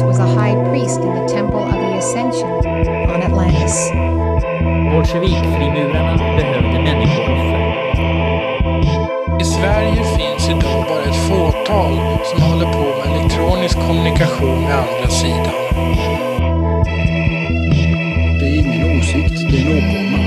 Atlantis was a high priest in the temple of the Ascension on Atlantis. Bolsjevikfrimurarna behövde människooffer. I Sverige finns idag bara ett fåtal som håller på med elektronisk kommunikation med andra sidan. Det är ingen åsikt, det är en åkomma.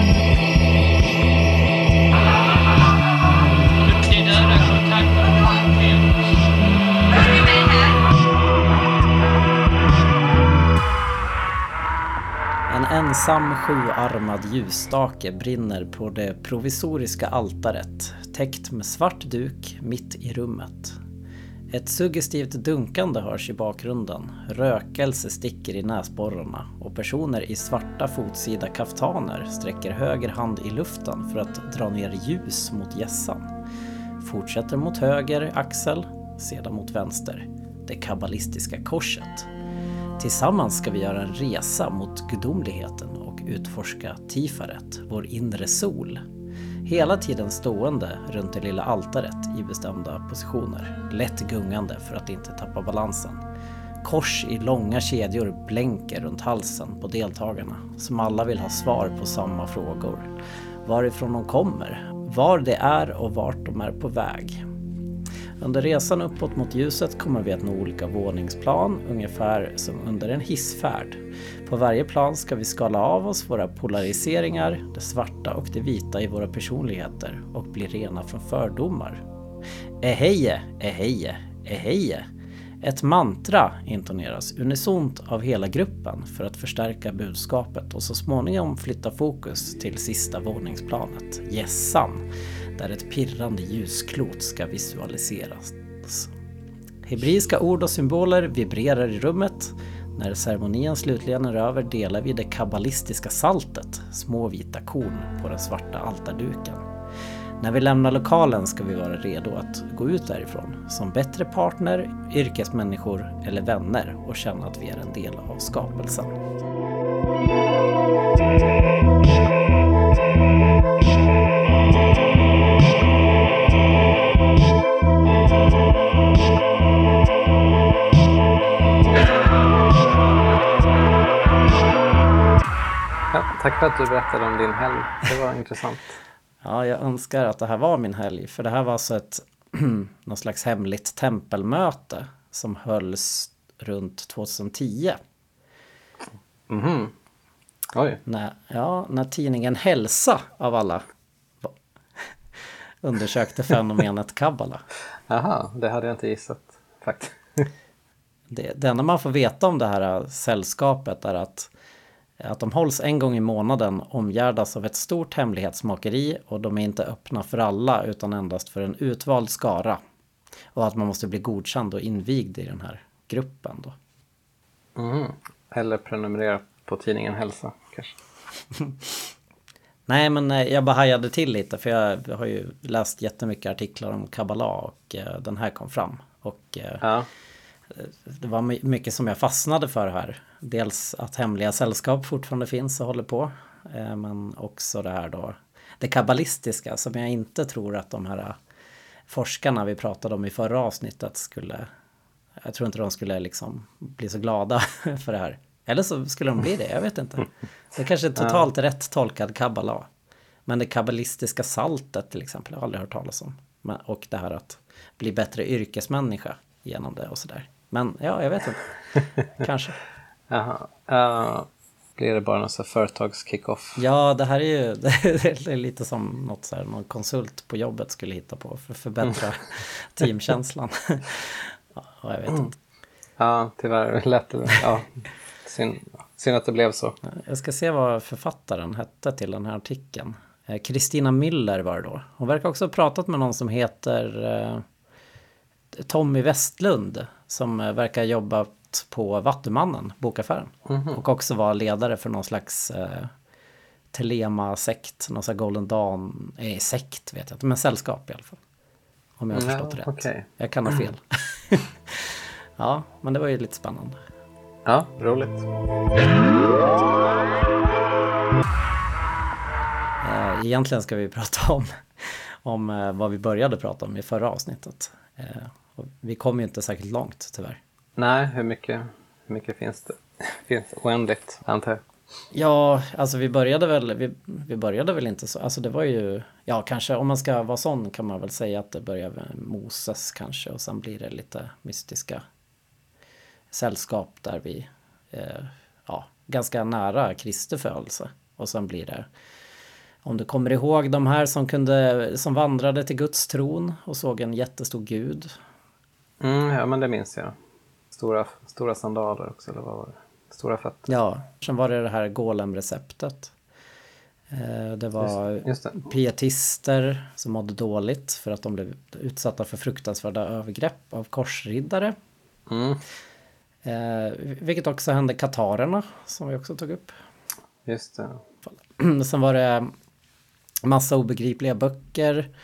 Ensam sjuarmad ljusstake brinner på det provisoriska altaret, täckt med svart duk mitt i rummet. Ett suggestivt dunkande hörs i bakgrunden, rökelse sticker i näsborrarna och personer i svarta fotsida kaftaner sträcker höger hand i luften för att dra ner ljus mot gässan. Fortsätter mot höger axel, sedan mot vänster. Det kabbalistiska korset. Tillsammans ska vi göra en resa mot gudomligheten och utforska Tifaret, vår inre sol. Hela tiden stående runt det lilla altaret i bestämda positioner, lätt gungande för att inte tappa balansen. Kors i långa kedjor blänker runt halsen på deltagarna, som alla vill ha svar på samma frågor. Varifrån de kommer, var det är och vart de är på väg. Under resan uppåt mot ljuset kommer vi att nå olika våningsplan, ungefär som under en hissfärd. På varje plan ska vi skala av oss våra polariseringar, det svarta och det vita i våra personligheter och bli rena från fördomar. Eheje, eheje, eheje. Ett mantra intoneras unisont av hela gruppen för att förstärka budskapet och så småningom flytta fokus till sista våningsplanet, gässan, där ett pirrande ljusklot ska visualiseras. Hebreiska ord och symboler vibrerar i rummet. När ceremonin slutligen är över delar vi det kabbalistiska saltet, små vita korn, på den svarta altarduken. När vi lämnar lokalen ska vi vara redo att gå ut därifrån som bättre partner, yrkesmänniskor eller vänner och känna att vi är en del av skapelsen. Ja, tack för att du berättade om din helg. Det var intressant. Ja, jag önskar att det här var min helg, för det här var alltså ett någon slags hemligt tempelmöte som hölls runt 2010. Mhm. Oj. När, ja, när tidningen Hälsa av alla undersökte fenomenet kabbala. Aha, det hade jag inte gissat faktiskt. Det, det enda man får veta om det här sällskapet är att, att de hålls en gång i månaden omgärdas av ett stort hemlighetsmakeri och de är inte öppna för alla utan endast för en utvald skara. Och att man måste bli godkänd och invigd i den här gruppen då. Mm. Eller prenumerera på tidningen Hälsa kanske. Nej men eh, jag bara hajade till lite för jag har ju läst jättemycket artiklar om kabbala och eh, den här kom fram. Och eh, Ja. det var my- mycket som jag fastnade för här. Dels att hemliga sällskap fortfarande finns och håller på. Men också det här då det kabbalistiska som jag inte tror att de här forskarna vi pratade om i förra avsnittet skulle jag tror inte de skulle liksom bli så glada för det här. Eller så skulle de bli det, jag vet inte. Det kanske är totalt rätt tolkad kabbala. Men det kabbalistiska saltet till exempel har jag aldrig hört talas om. Men, och det här att bli bättre yrkesmänniska genom det och sådär. Men ja, jag vet inte. Kanske. Jaha. Uh, blir det bara någon här företagskickoff? Ja, det här är ju det är lite som något så här, någon konsult på jobbet skulle hitta på för att förbättra teamkänslan. ja, jag vet inte. Ja, tyvärr lät det. Ja. Synd, synd att det blev så. Jag ska se vad författaren hette till den här artikeln. Eh, Kristina Miller var det då. Hon verkar också ha pratat med någon som heter eh, Tommy Westlund. Som eh, verkar ha jobbat på Vattumannen, bokaffären. Och också var ledare för någon slags eh, Telema-sekt. Någon slags Golden Dawn, eh, sekt vet jag inte, men sällskap i alla fall. Om jag har Ja, förstått det rätt. okej. Jag kan ha fel. ja, men det var ju lite spännande. Ja, roligt. Eh, Egentligen ska vi prata om, om eh, vad vi började prata om i förra avsnittet. Eh, Vi kom ju inte särskilt långt tyvärr. Nej, hur mycket, hur hur mycket finns det? finns oändligt, antar jag. Ja, alltså vi började väl, vi, vi började väl inte så, alltså det var ju, ja kanske om man ska vara sån kan man väl säga att det började med Moses kanske och sen blir det lite mystiska sällskap där vi, eh, ja, ganska nära Kristi födelse. Och sen blir det, om du kommer ihåg de här som kunde, som vandrade till Guds tron och såg en jättestor gud. Mm, ja, men det minns jag. Stora, stora sandaler också, eller vad var det? Stora fötter. Ja, sen var det det här golem-receptet. Eh, Det var Just, just det. pietister som mådde dåligt för att de blev utsatta för fruktansvärda övergrepp av korsriddare. Mm, Eh, vilket också hände katarerna som vi också tog upp. just det. Sen var det massa obegripliga böcker.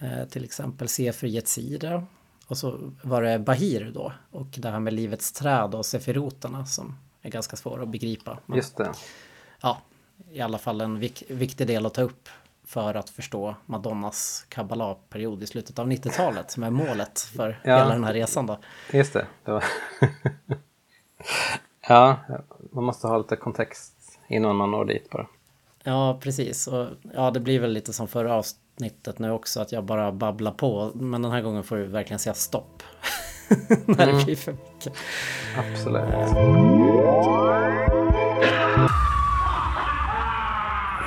Eh, till exempel Sefer Yetzira. Och så var det Bahir då. Och det här med livets träd och sefiroterna som är ganska svåra att begripa. Men, Just det. ja, i alla fall en vik viktig del att ta upp för att förstå Madonnas kabbalah-period i slutet av 90-talet som är målet för Ja. hela den här resan då. Just det. det ja, man måste ha lite kontext innan man når dit bara. Ja, precis. Och, ja, det blir väl lite som förra avsnittet nu också, att jag bara babblar på. Men den här gången får du verkligen säga stopp. När det blir för mycket. Absolut.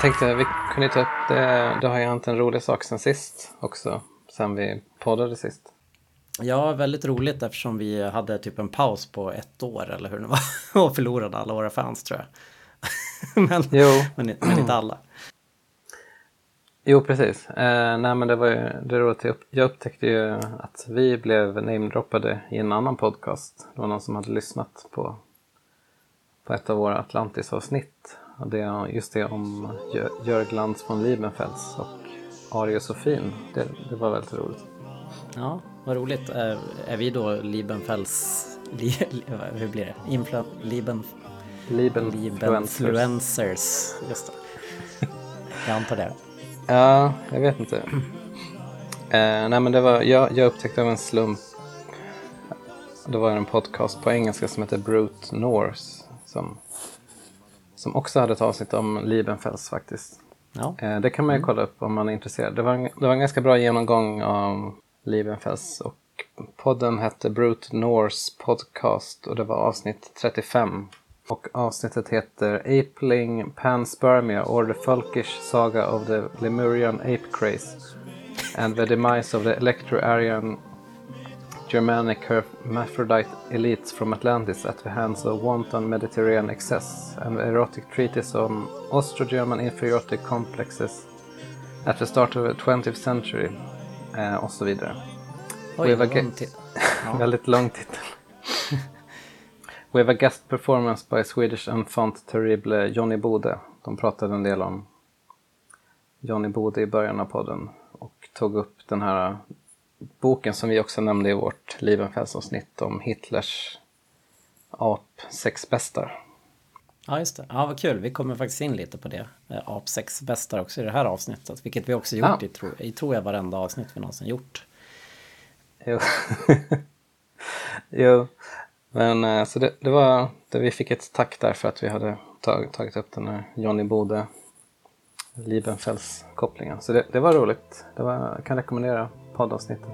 Tänkte vi kunde ta upp det. Det har ju hänt en rolig sak sen sist också. Sen vi poddade sist. Ja, väldigt roligt eftersom vi hade typ en paus på ett år eller hur det var. Och förlorade alla våra fans tror jag. men, Jo. men, men inte alla. Jo, precis. Eh, nej, men det var ju det roligt. Jag upptäckte ju att vi blev namedroppade i en annan podcast. Det var någon som hade lyssnat på, på ett av våra Atlantis-avsnitt. Och det, just det om Jö- Jörg Lantz von Liebenfels och Arie Sofin. Det, det var väldigt roligt. Ja, vad roligt. Är, är vi då Liebenfels... Li, hur blir det? Influ, Lieben, Liebenfluencers. Liebenfluencers. Just det. Jag antar det. Ja, jag vet inte. Eh, nej, men det var, jag, jag upptäckte av en slump. Det var en podcast på engelska som heter Brute Norse. Som, som också hade ett avsnitt om Liebenfels faktiskt. Ja, Eh, det kan man ju kolla upp om man är intresserad. Det var en, det var en ganska bra genomgång av Liebenfels. Och podden hette Brute Norse Podcast och det var avsnitt 35. Och avsnittet heter Apeling Panspermia or the Folkish Saga of the Lemurian Ape Craze and the demise of the Electro-Aryan Germanic hermaphrodite elites from Atlantis at the hands of wanton Mediterranean excess and the erotic treatise on Austro-German inferiority complexes at the start of the 20th century eh, och så vidare. oj, We have a det var en ge- till. Väldigt lång titel. We have a guest performance by Swedish enfant terrible Johnny Bode. De pratade en del om Johnny Bode i början av podden och tog upp den här boken som vi också nämnde i vårt Liebenfels-avsnitt om Hitlers apsexbästar. Ja, just det. Ja, vad kul. Vi kommer faktiskt in lite på det. Eh, Apsex bästar också i det här avsnittet. Vilket vi också gjort Ja. i, tro, i, tror jag, varenda avsnitt vi någonsin gjort. Jo. jo. Men eh, så det, det var, det, vi fick ett tack där för att vi hade tag, tagit upp den här Johnny Bode Liebenfels kopplingen. Så det, det var roligt. Det var, jag kan rekommendera poddavsnittet.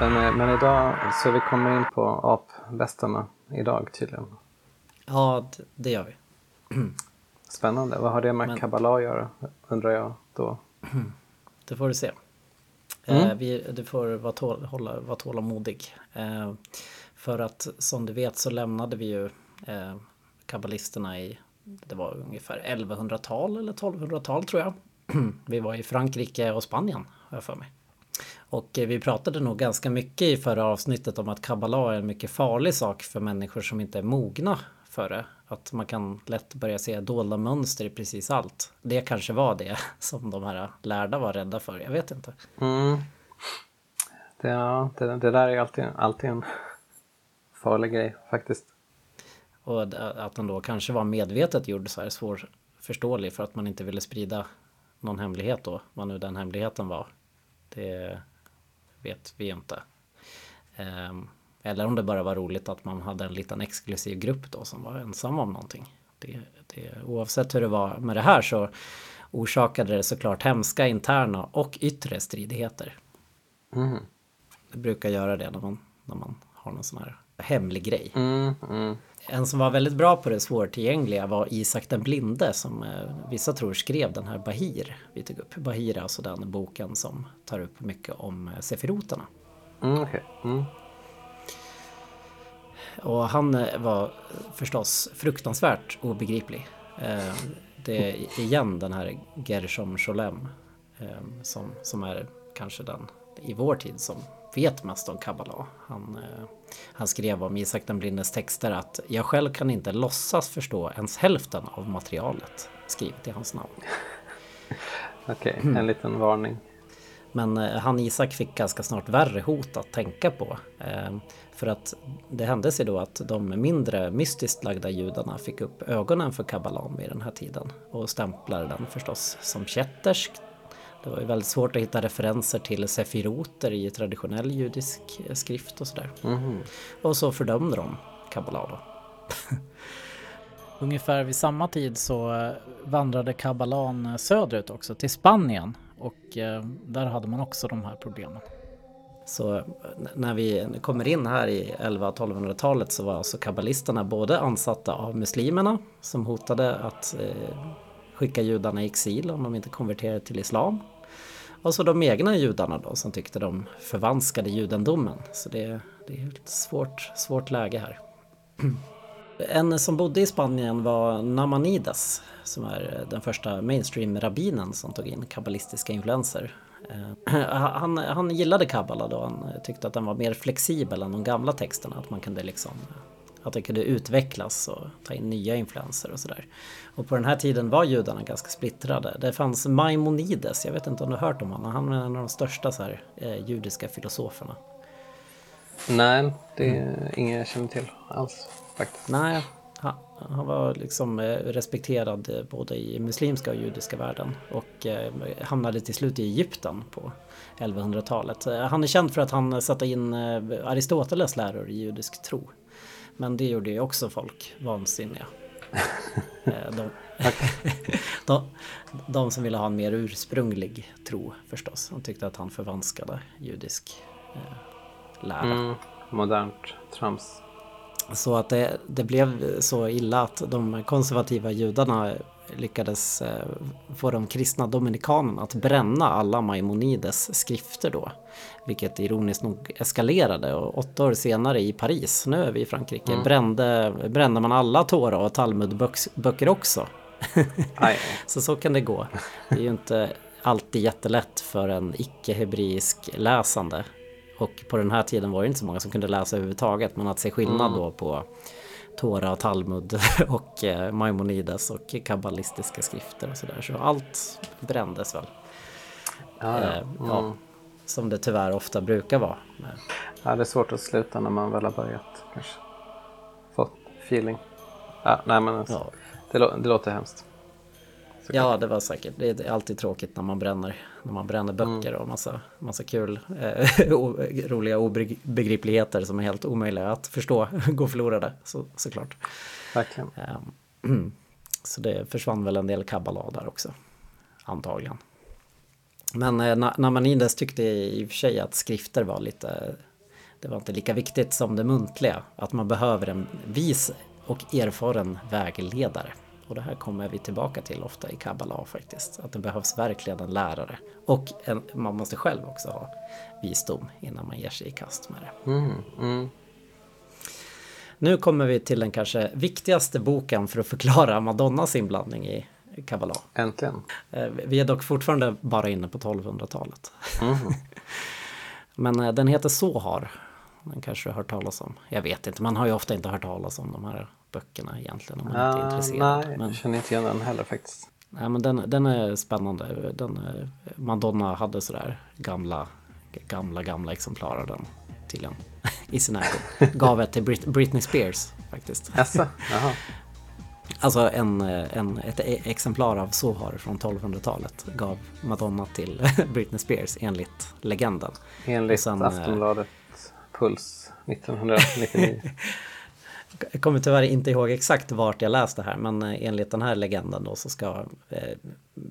Men, eh, men idag, så vi kommer in på apbästarna idag tydligen. Ja, det gör vi. Spännande. Vad har det med Men- kabbala att göra? Undrar jag då. Det får du se. Mm. Eh, vi, du får vara, tål, hålla, vara tålamodig. Eh, för att som du vet så lämnade vi ju eh, kabbalisterna i, det var ungefär 1100-tal eller 1200-tal tror jag. vi var i Frankrike och Spanien har jag för mig. Och eh, vi pratade nog ganska mycket i förra avsnittet om att kabbala är en mycket farlig sak för människor som inte är mogna för det. Att man kan lätt börja se dolda mönster i precis allt. Det kanske var det som de här lärda var rädda för, jag vet inte. Mm. Det, ja, det, det där är alltid, alltid en farlig grej faktiskt. Och att den då kanske var medvetet gjord så här svårförståelig för att man inte ville sprida någon hemlighet då, vad nu den hemligheten var. Det vet vi inte. Ehm, eller om det bara var roligt att man hade en liten exklusiv grupp då som var ensam om någonting. Det, det, oavsett hur det var med det här så orsakade det såklart hemska interna och yttre stridigheter. Mm. Det brukar göra det när man, när man har någon sån här hemlig grej. Mm, mm. En som var väldigt bra på det svårtillgängliga var Isak den blinde som eh, vissa tror skrev den här Bahir vi tog upp. Bahir är alltså den boken som tar upp mycket om eh, sefiroterna. Mm, okej. mm. Och han eh, var förstås fruktansvärt obegriplig. Det är igen den här Gershom Scholem som, som är kanske den i vår tid som vet mest om Kabbala. Han, han skrev om Isak den blindes texter att jag själv kan inte låtsas förstå ens hälften av materialet skrivet i hans namn. Okej, Mm. en liten varning. Men eh, han Isak fick ganska snart värre hot att tänka på. Eh, För att det hände sig då att de mindre mystiskt lagda judarna fick upp ögonen för kabbalan vid den här tiden och stämplade den förstås som kättersk. Det var ju väldigt svårt att hitta referenser till sefiroter i traditionell judisk eh, skrift och sådär. Och så fördömde de kabbala då. Ungefär vid samma tid så eh, vandrade kabbalan söderut också till Spanien och eh, där hade man också de här problemen. Så eh, när vi kommer in här i 1100-1200-talet så var alltså kabbalisterna både ansatta av muslimerna som hotade att eh, skicka judarna i exil om de inte konverterade till islam. Och så de egna judarna då som tyckte de förvanskade judendomen. Så det, det är ett svårt, svårt läge här. En som bodde i Spanien var Namanides som är den första mainstream-rabbinen som tog in kabbalistiska influenser. Eh, han, han gillade kabbala då, han tyckte att den var mer flexibel än de gamla texterna, att man kunde liksom att det kunde utvecklas och ta in nya influenser och sådär. Och på den här tiden var judarna ganska splittrade. Det fanns Maimonides, jag vet inte om du har hört om honom, han är en av de största så här, eh, judiska filosoferna. Nej, det är Mm. inget jag känner till alls faktiskt. Nej, han, han var liksom eh, respekterad eh, både i muslimska och judiska världen och hamnade till slut i Egypten på 1100-talet. Eh, Han är känd för att han satte in Aristoteles läror i judisk tro. Men det gjorde ju också folk vansinniga. Eh, De, de, de som ville ha en mer ursprunglig tro förstås. De tyckte att han förvanskade judisk eh, lära. Mm, modernt trams. Så att det, det blev så illa att de konservativa judarna lyckades eh, få de kristna dominikanerna att bränna alla Maimonides skrifter då. Vilket ironiskt nog eskalerade och åtta år senare i Paris, nu är vi i Frankrike, brände, brände man alla Tora och Talmudböcker också. Så så kan det gå. Det är ju inte alltid jättelätt för en icke-hebreisk läsande. Och på den här tiden var det inte så många som kunde läsa överhuvudtaget. Men att se skillnad då på Tora och Talmud och eh, Maimonides och kabbalistiska skrifter och sådär. Så allt brändes väl. ja, ja. Eh, ja, som det tyvärr ofta brukar vara. ja, det är svårt att sluta när man väl har börjat kanske. Fått feeling. Ja, nej men alltså, det, lå- det låter hemskt. Ja, det var säkert. Det är alltid tråkigt när man bränner, när man bränner böcker och massa, massa kul, eh, o- roliga obegripligheter som är helt omöjliga att förstå går förlorade, så, såklart. Verkligen. Ehm, Så det försvann väl en del kabbala där också, antagligen. Men eh, Na- Namanides tyckte i och för sig att skrifter var lite, det var inte lika viktigt som det muntliga. Att man behöver en vis och erfaren vägledare. Och det här kommer vi tillbaka till ofta i kabbala faktiskt. Att det behövs verkligen en lärare. Och en, man måste själv också ha visdom innan man ger sig i kast med det. Mm, mm. Nu kommer vi till den kanske viktigaste boken för att förklara Madonnas inblandning i kabbala. Äntligen. Eh, Vi är dock fortfarande bara inne på 1200-talet. Mhm. Men eh, den heter Sohar. Den kanske du har hört talas om. Jag vet inte, man har ju ofta inte hört talas om de här böckerna egentligen om man inte är Ah, intresserad. nej, Men, jag känner inte igen den heller faktiskt. nej, men den, den är spännande. Den, eh, Madonna hade sådär gamla, gamla, gamla exemplar av den tydligen i sin ägo. Gav ett till Brit- Britney Spears faktiskt. Jaså? Jaha. Alltså en, eh, en, ett e- exemplar av Sohar från 1200-talet gav Madonna till Britney Spears enligt legenden. Enligt Och sen, eh, Aftonbladet Puls 1999. Jag kommer tyvärr inte ihåg exakt vart jag läste här men eh, enligt den här legenden då så ska eh,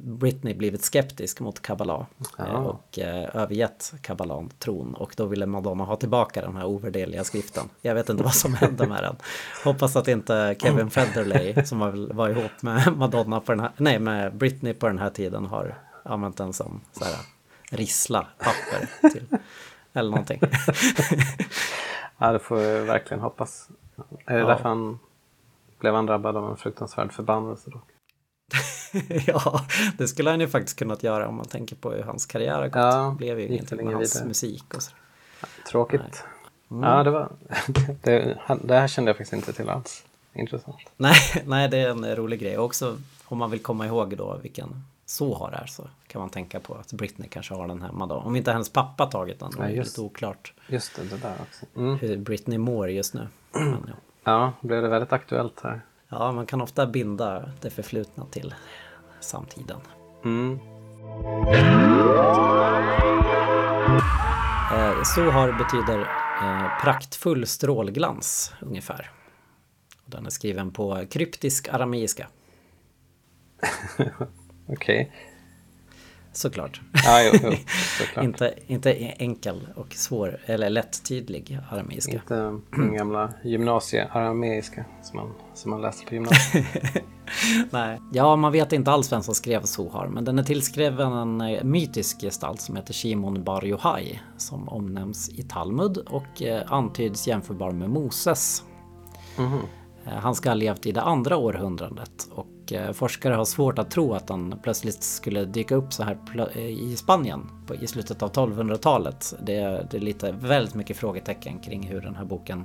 Britney blivit skeptisk mot Kabbalah Ja. eh, och eh, övergett Kabbalah-tron och då ville Madonna ha tillbaka den här ovärdeliga skriften. Jag vet inte vad som hände med den. Hoppas att inte Kevin Federley som var, var ihop med Madonna på den här, nej med Britney på den här tiden har använt den som så här rissla papper till eller någonting. ja, det får vi verkligen hoppas. Är det Ja. därför han blev han drabbad av en fruktansvärd förbannelse då? ja, det skulle han ju faktiskt kunnat göra om man tänker på hur hans karriär har gått. Ja, det blev ju ingenting med hans vidare. musik och så. Tråkigt. Mm. Ja, det var... Det, det här kände jag faktiskt inte till alls. Intressant. Nej, nej, det är en rolig grej. Också om man vill komma ihåg då vilken Sohar är så kan man tänka på att Britney kanske har den hemma då. Om inte hennes pappa tagit den, är Ja, det just. lite oklart Just det, det där också. Mm. hur Britney mår just nu. Men, ja. Ja, blev det väldigt aktuellt här. ja, man kan ofta binda det förflutna till samtiden. Mm. Eh, Sohar betyder eh, praktfull strålglans ungefär. Den är skriven på kryptisk arameiska, Okej. såklart. Ja, jo, jo, såklart. inte, inte enkel och svår, eller lättydlig arameiska. Inte den gamla gymnasie-arameiska som man, som man läste på gymnasiet. Nej. Ja, man vet inte alls vem som skrev Sohar, men den är tillskriven en eh, mytisk gestalt som heter Shimon Bar Yochai som omnämns i Talmud och eh, antyds jämförbar med Moses. Eh, Han ska ha levt i det andra århundradet och eh, forskare har svårt att tro att han plötsligt skulle dyka upp så här i Spanien i slutet av 1200-talet. Det, är- det är lite väldigt mycket frågetecken kring hur den här boken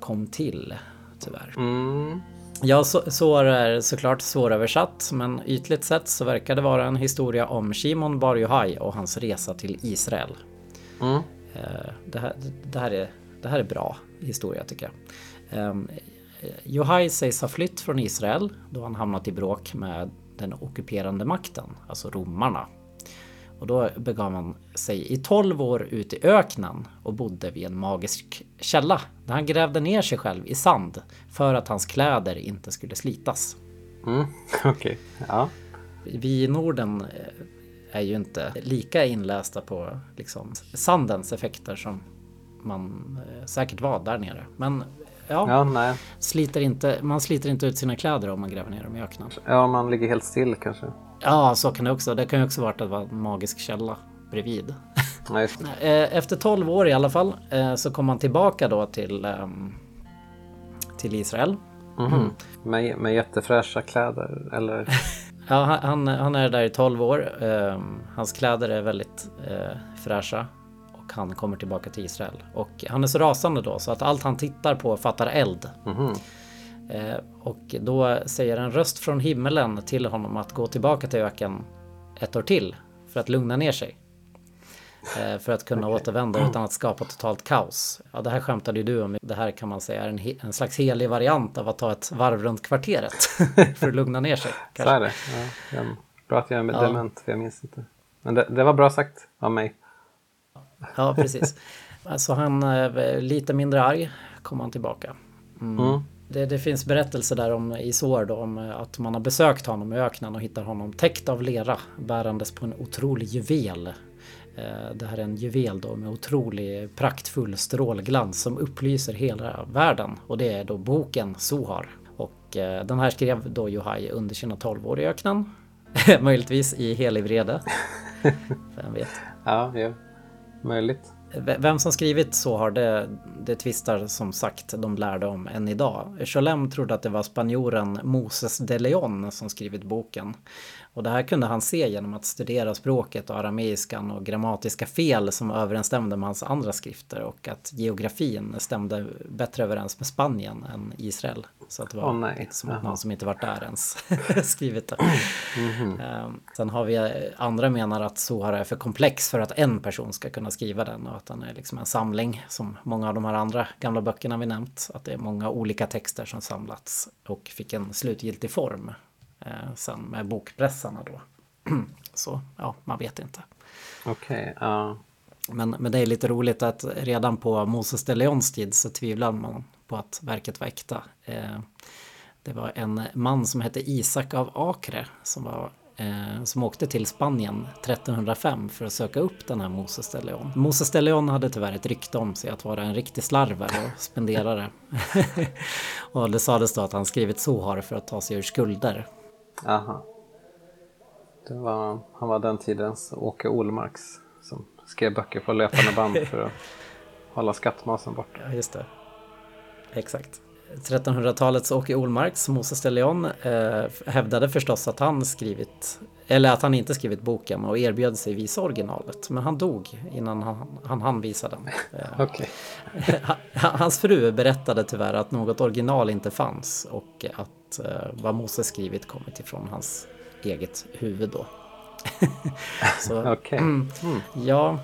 kom till, tyvärr. Mm. Ja, så, så är såklart svåröversatt, men ytligt sett så verkar det vara en historia om Shimon Bar Yochai och hans resa till Israel. Mm. Eh, Det här, det, här är, det här är bra historia tycker jag. Yochai sägs ha flytt från Israel då han hamnat i bråk med den ockuperande makten, alltså romarna. Och då begav han sig i 12 år ut i öknen och bodde vid en magisk källa där han grävde ner sig själv i sand för att hans kläder inte skulle slitas. Mm. Okej. Ja. Vi i Norden eh, är ju inte lika inlästa på liksom, sandens effekter som man eh, säkert var där nere. Men ja, ja, nej. Sliter inte, man sliter inte ut sina kläder om man gräver ner dem i öknen. Ja, man ligger helt still kanske. Ja, så kan det också. Det kan ju också vara att det var en magisk källa bredvid. Nej. Eh, Efter 12 år i alla fall eh, så kom han tillbaka då till, ehm, till Israel. Mhm. Med, med jättefräscha kläder eller? Ja, han- han, han är där i 12 år. Ehm, Hans kläder är väldigt eh, fräscha. Han kommer tillbaka till Israel. Och han är så rasande då så att allt han tittar på fattar eld. Mhm. Eh, Och då säger en röst från himmelen till honom att gå tillbaka till öken ett år till. För att lugna ner sig. Eh, För att kunna återvända utan att skapa totalt kaos. Ja, det här skämtade ju du om. Det här kan man säga är en, he- en slags helig variant av att ta ett varv runt kvarteret. för att lugna ner sig. Så kanske. är det. Ja. Bra att jag är Ja. dement, för jag minns inte. Men det, det var bra sagt av mig. Ja, precis. Alltså han lite mindre arg kom han tillbaka. Mm. Det, det finns berättelser där om i sår då, om att man har besökt honom i öknen och hittar honom täckt av lera bärandes på en otrolig juvel. Eh, Det här är en juvel då med otrolig praktfull strålglans som upplyser hela världen och det är då boken Sohar. Och eh, den här skrev då Johai under sina 12 år i öknen. Möjligtvis i helig vrede. Vem vet. Ja, ja. Möjligt. Vem som skrivit så har det, det tvistar som sagt de lärde om än idag. Cholem trodde att det var spanjoren Moses de Leon som skrivit boken. Och det här kunde han se genom att studera språket och arameiskan och grammatiska fel som överensstämde med hans andra skrifter och att geografin stämde bättre överens med Spanien än Israel. Så att det var nej. lite som att någon som inte varit där ens skrivit det. Ehm, Sen har vi eh, andra menar att Sohar är för komplex för att en person ska kunna skriva den och att den är liksom en samling som många av de här andra gamla böckerna vi nämnt. Att det är många olika texter som samlats och fick en slutgiltig form sen med bokpressarna då. Så ja, man vet inte. Okej, ja. Men, men det är lite roligt att redan på Moses de Leons tid så tvivlar man på att verket var äkta. Eh, det var en man som hette Isak av Acre som, var, eh, som åkte till Spanien 1305 för att söka upp den här Moses de Leon. Moses de Leon hade tyvärr ett rykte om sig att vara en riktig slarver och spenderare. och det sades då att han skrivit Sohar för att ta sig ur skulder. Aha. Det var, han var den tidens Åke Olmarks som skrev böcker på löpande band för att hålla skattmasen borta. Ja, just det. Exakt. 1300-talets Åke Olmarks, Moses de Leon, eh, hävdade förstås att han skrivit, eller att han inte skrivit boken och erbjöd sig visa originalet. Men han dog innan han, han hann visa den. Eh. Hans fru berättade tyvärr att något original inte fanns och att eh, vad Moses skrivit kommit ifrån hans eget huvud då. Så, Okej. mm, Ja,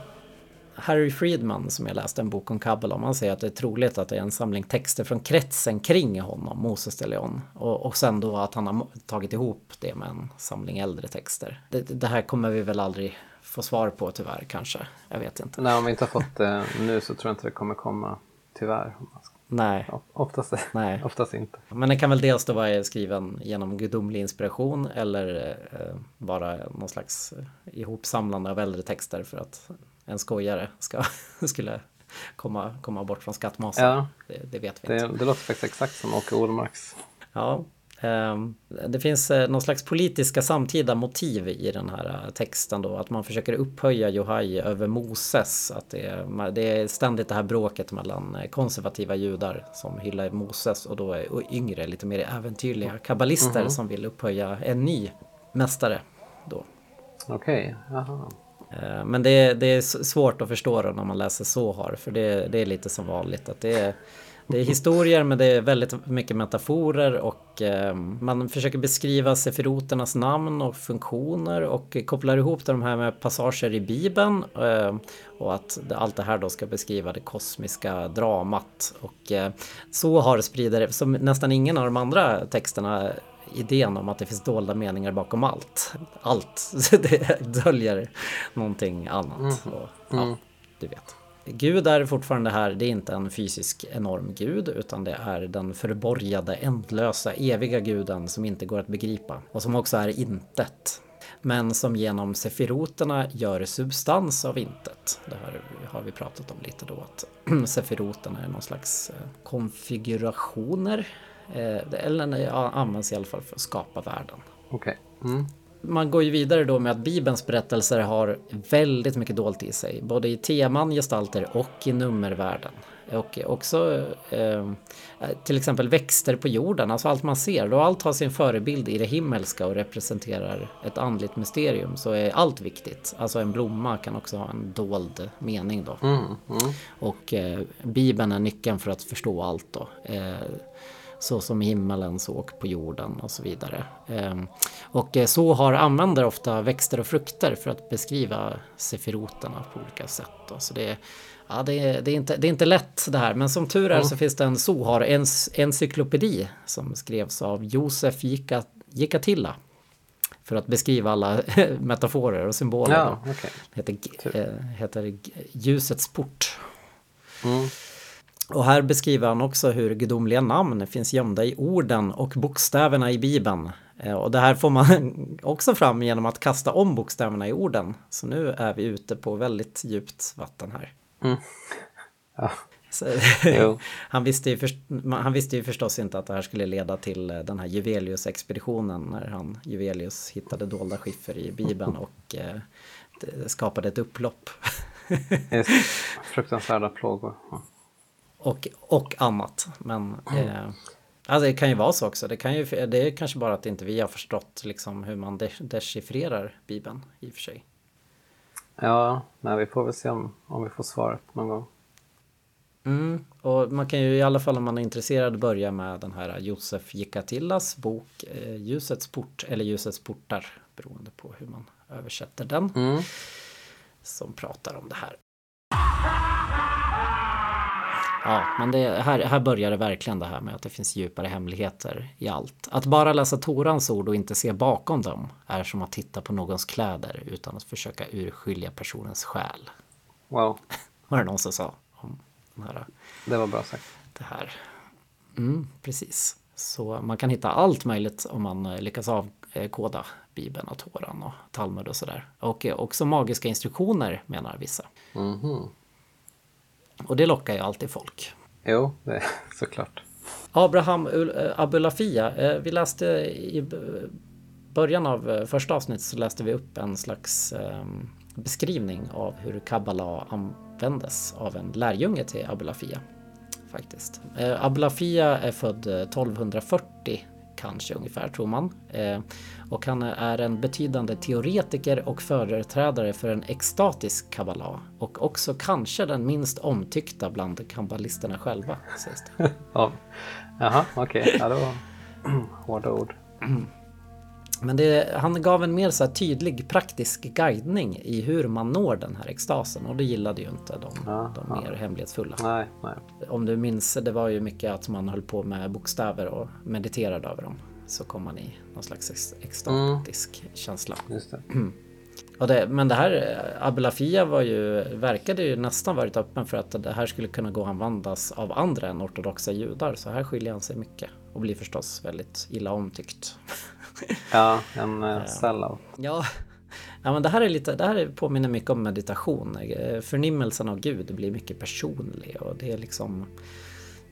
Harry Friedman som jag läste en bok om Kabbala om, han säger att det är troligt att det är en samling texter från kretsen kring honom, Moses de Leon. Och, och sen då att han har tagit ihop det med en samling äldre texter. Det, det här kommer vi väl aldrig få svar på tyvärr kanske. Jag vet inte. Nej, om vi inte har fått det nu så tror jag inte det kommer komma, tyvärr. Nej. Ja, Oftast, Nej. oftast inte. Men den kan väl dels då vara skriven genom gudomlig inspiration eller eh, bara någon slags eh, ihopsamlande av äldre texter för att en skojare ska, skulle komma, komma bort från skattmasen. Ja. Det, det vet vi inte. Det, det låter faktiskt exakt som Åke Olmarks. Ja, det finns eh, någon slags politiska samtida motiv i den här eh, texten då. Att man försöker upphöja Johai över Moses. Att det, är, det är ständigt det här bråket mellan eh, konservativa judar som hyllar Moses och då är och yngre, lite mer äventyrliga kabbalister som vill upphöja en ny mästare. Då. Okej, jaha. Eh, Men det är, det är svårt att förstå då när man läser Sohar för det, det är lite som vanligt att det är, det är historier men det är väldigt mycket metaforer och eh, man försöker beskriva sefiroternas namn och funktioner och kopplar ihop de här med passager i Bibeln eh, och att allt det här då ska beskriva det kosmiska dramat och eh, Sohar sprider, som nästan ingen av de andra texterna idén om att det finns dolda meningar bakom allt. Allt det döljer någonting annat. Och, ja, du vet. Gud är fortfarande här, det är inte en fysisk enorm gud utan det är den förborgade, ändlösa, eviga guden som inte går att begripa och som också är intet. Men som genom sefiroterna gör substans av intet. Det här har vi pratat om lite då att sefiroterna är någon slags eh, konfigurationer eh, Eller ja, används i alla fall för att skapa världen. Okej. Mm. Man går ju vidare då med att Bibelns berättelser har väldigt mycket dolt i sig. Både i teman, gestalter och i nummervärlden. Och också eh, till exempel växter på jorden, alltså allt man ser. Då allt har sin förebild i det himmelska och representerar ett andligt mysterium så är allt viktigt. Alltså en blomma kan också ha en dold mening då. Mm. Mm. Och eh, Bibeln är nyckeln för att förstå allt då. Eh, så som i himmelen så och på jorden och så vidare. Ehm, och eh, så har använder ofta växter och frukter för att beskriva sefiroterna på olika sätt. Då. Så det, är- ja, det, är, det, är inte, det är inte lätt det här, men som tur är så finns det en Sohar en encyklopedi som skrevs av Josef Jika- Jikatilla för att beskriva alla metaforer och symboler. Ja, okej. heter, eh, heter Ljusets port. Mm. Och här beskriver han också hur gudomliga namn finns gömda i orden och bokstäverna i Bibeln. Eh, Och det här får man också fram genom att kasta om bokstäverna i orden. Så nu är vi ute på väldigt djupt vatten här. Mm. Ja. Så, han, visste ju först, han visste ju förstås inte att det här skulle leda till eh, den här Juvelius-expeditionen när han, Juvelius hittade dolda skiffer i Bibeln och eh, skapade ett upplopp. Fruktansvärda plågor. Ja. Och, och annat. Men eh, alltså det kan ju vara så också. Det, kan ju, det är kanske bara att inte vi har förstått liksom, hur man de- dechiffrerar Bibeln i och för sig. Ja, nej, vi får väl se om, om vi får svaret någon gång. Mm. Och man kan ju i alla fall om man är intresserad börja med den här Josef Jikatillas bok eh, Ljusets port eller Ljusets portar beroende på hur man översätter den. Mm. Som pratar om det här. Ja, men det, här, här börjar det verkligen det här med att det finns djupare hemligheter i allt. Att bara läsa Torans ord och inte se bakom dem är som att titta på någons kläder utan att försöka urskilja personens själ. Wow, Var det någon som sa om den här, det var bra sagt. det här. Mm, precis. Så man kan hitta allt möjligt om man eh, lyckas avkoda Bibeln och Toran och Talmud och sådär. Och eh, också magiska instruktioner menar vissa. Mhm. Och det lockar ju alltid folk. Jo, det såklart. Abraham eh, Abulafia, eh, vi läste i början av eh, första avsnittet så läste vi upp en slags eh, beskrivning av hur kabbala användes av en lärjunge till Abulafia. Faktiskt. Abulafia är född eh, 1240 kanske ungefär tror man. Eh, och han är en betydande teoretiker och företrädare för en extatisk kabbala och också kanske den minst omtyckta bland kabbalisterna själva sägs det. Ja. Jaha, okej. Ja, det var hårda ord. Men det, han gav en mer så tydlig praktisk guidning i hur man når den här extasen och det gillade ju inte de, Ja, de ja. mer hemlighetsfulla. Nej, nej. Om du minns, det var ju mycket att man höll på med bokstäver och mediterade över dem. Så kom man i någon slags ex- extatisk känsla. Just det. Och det, men det här, eh, Abulafia var ju, verkade ju nästan varit öppen för att det här skulle kunna gå att användas av andra än ortodoxa judar. Så här skiljer han sig mycket och blir förstås väldigt illa omtyckt. Ja, en uh, sellout. Ja, ja men det här, är lite, det här är- påminner mycket om meditation. Eh, Förnimmelsen av Gud blir mycket personlig och det är liksom...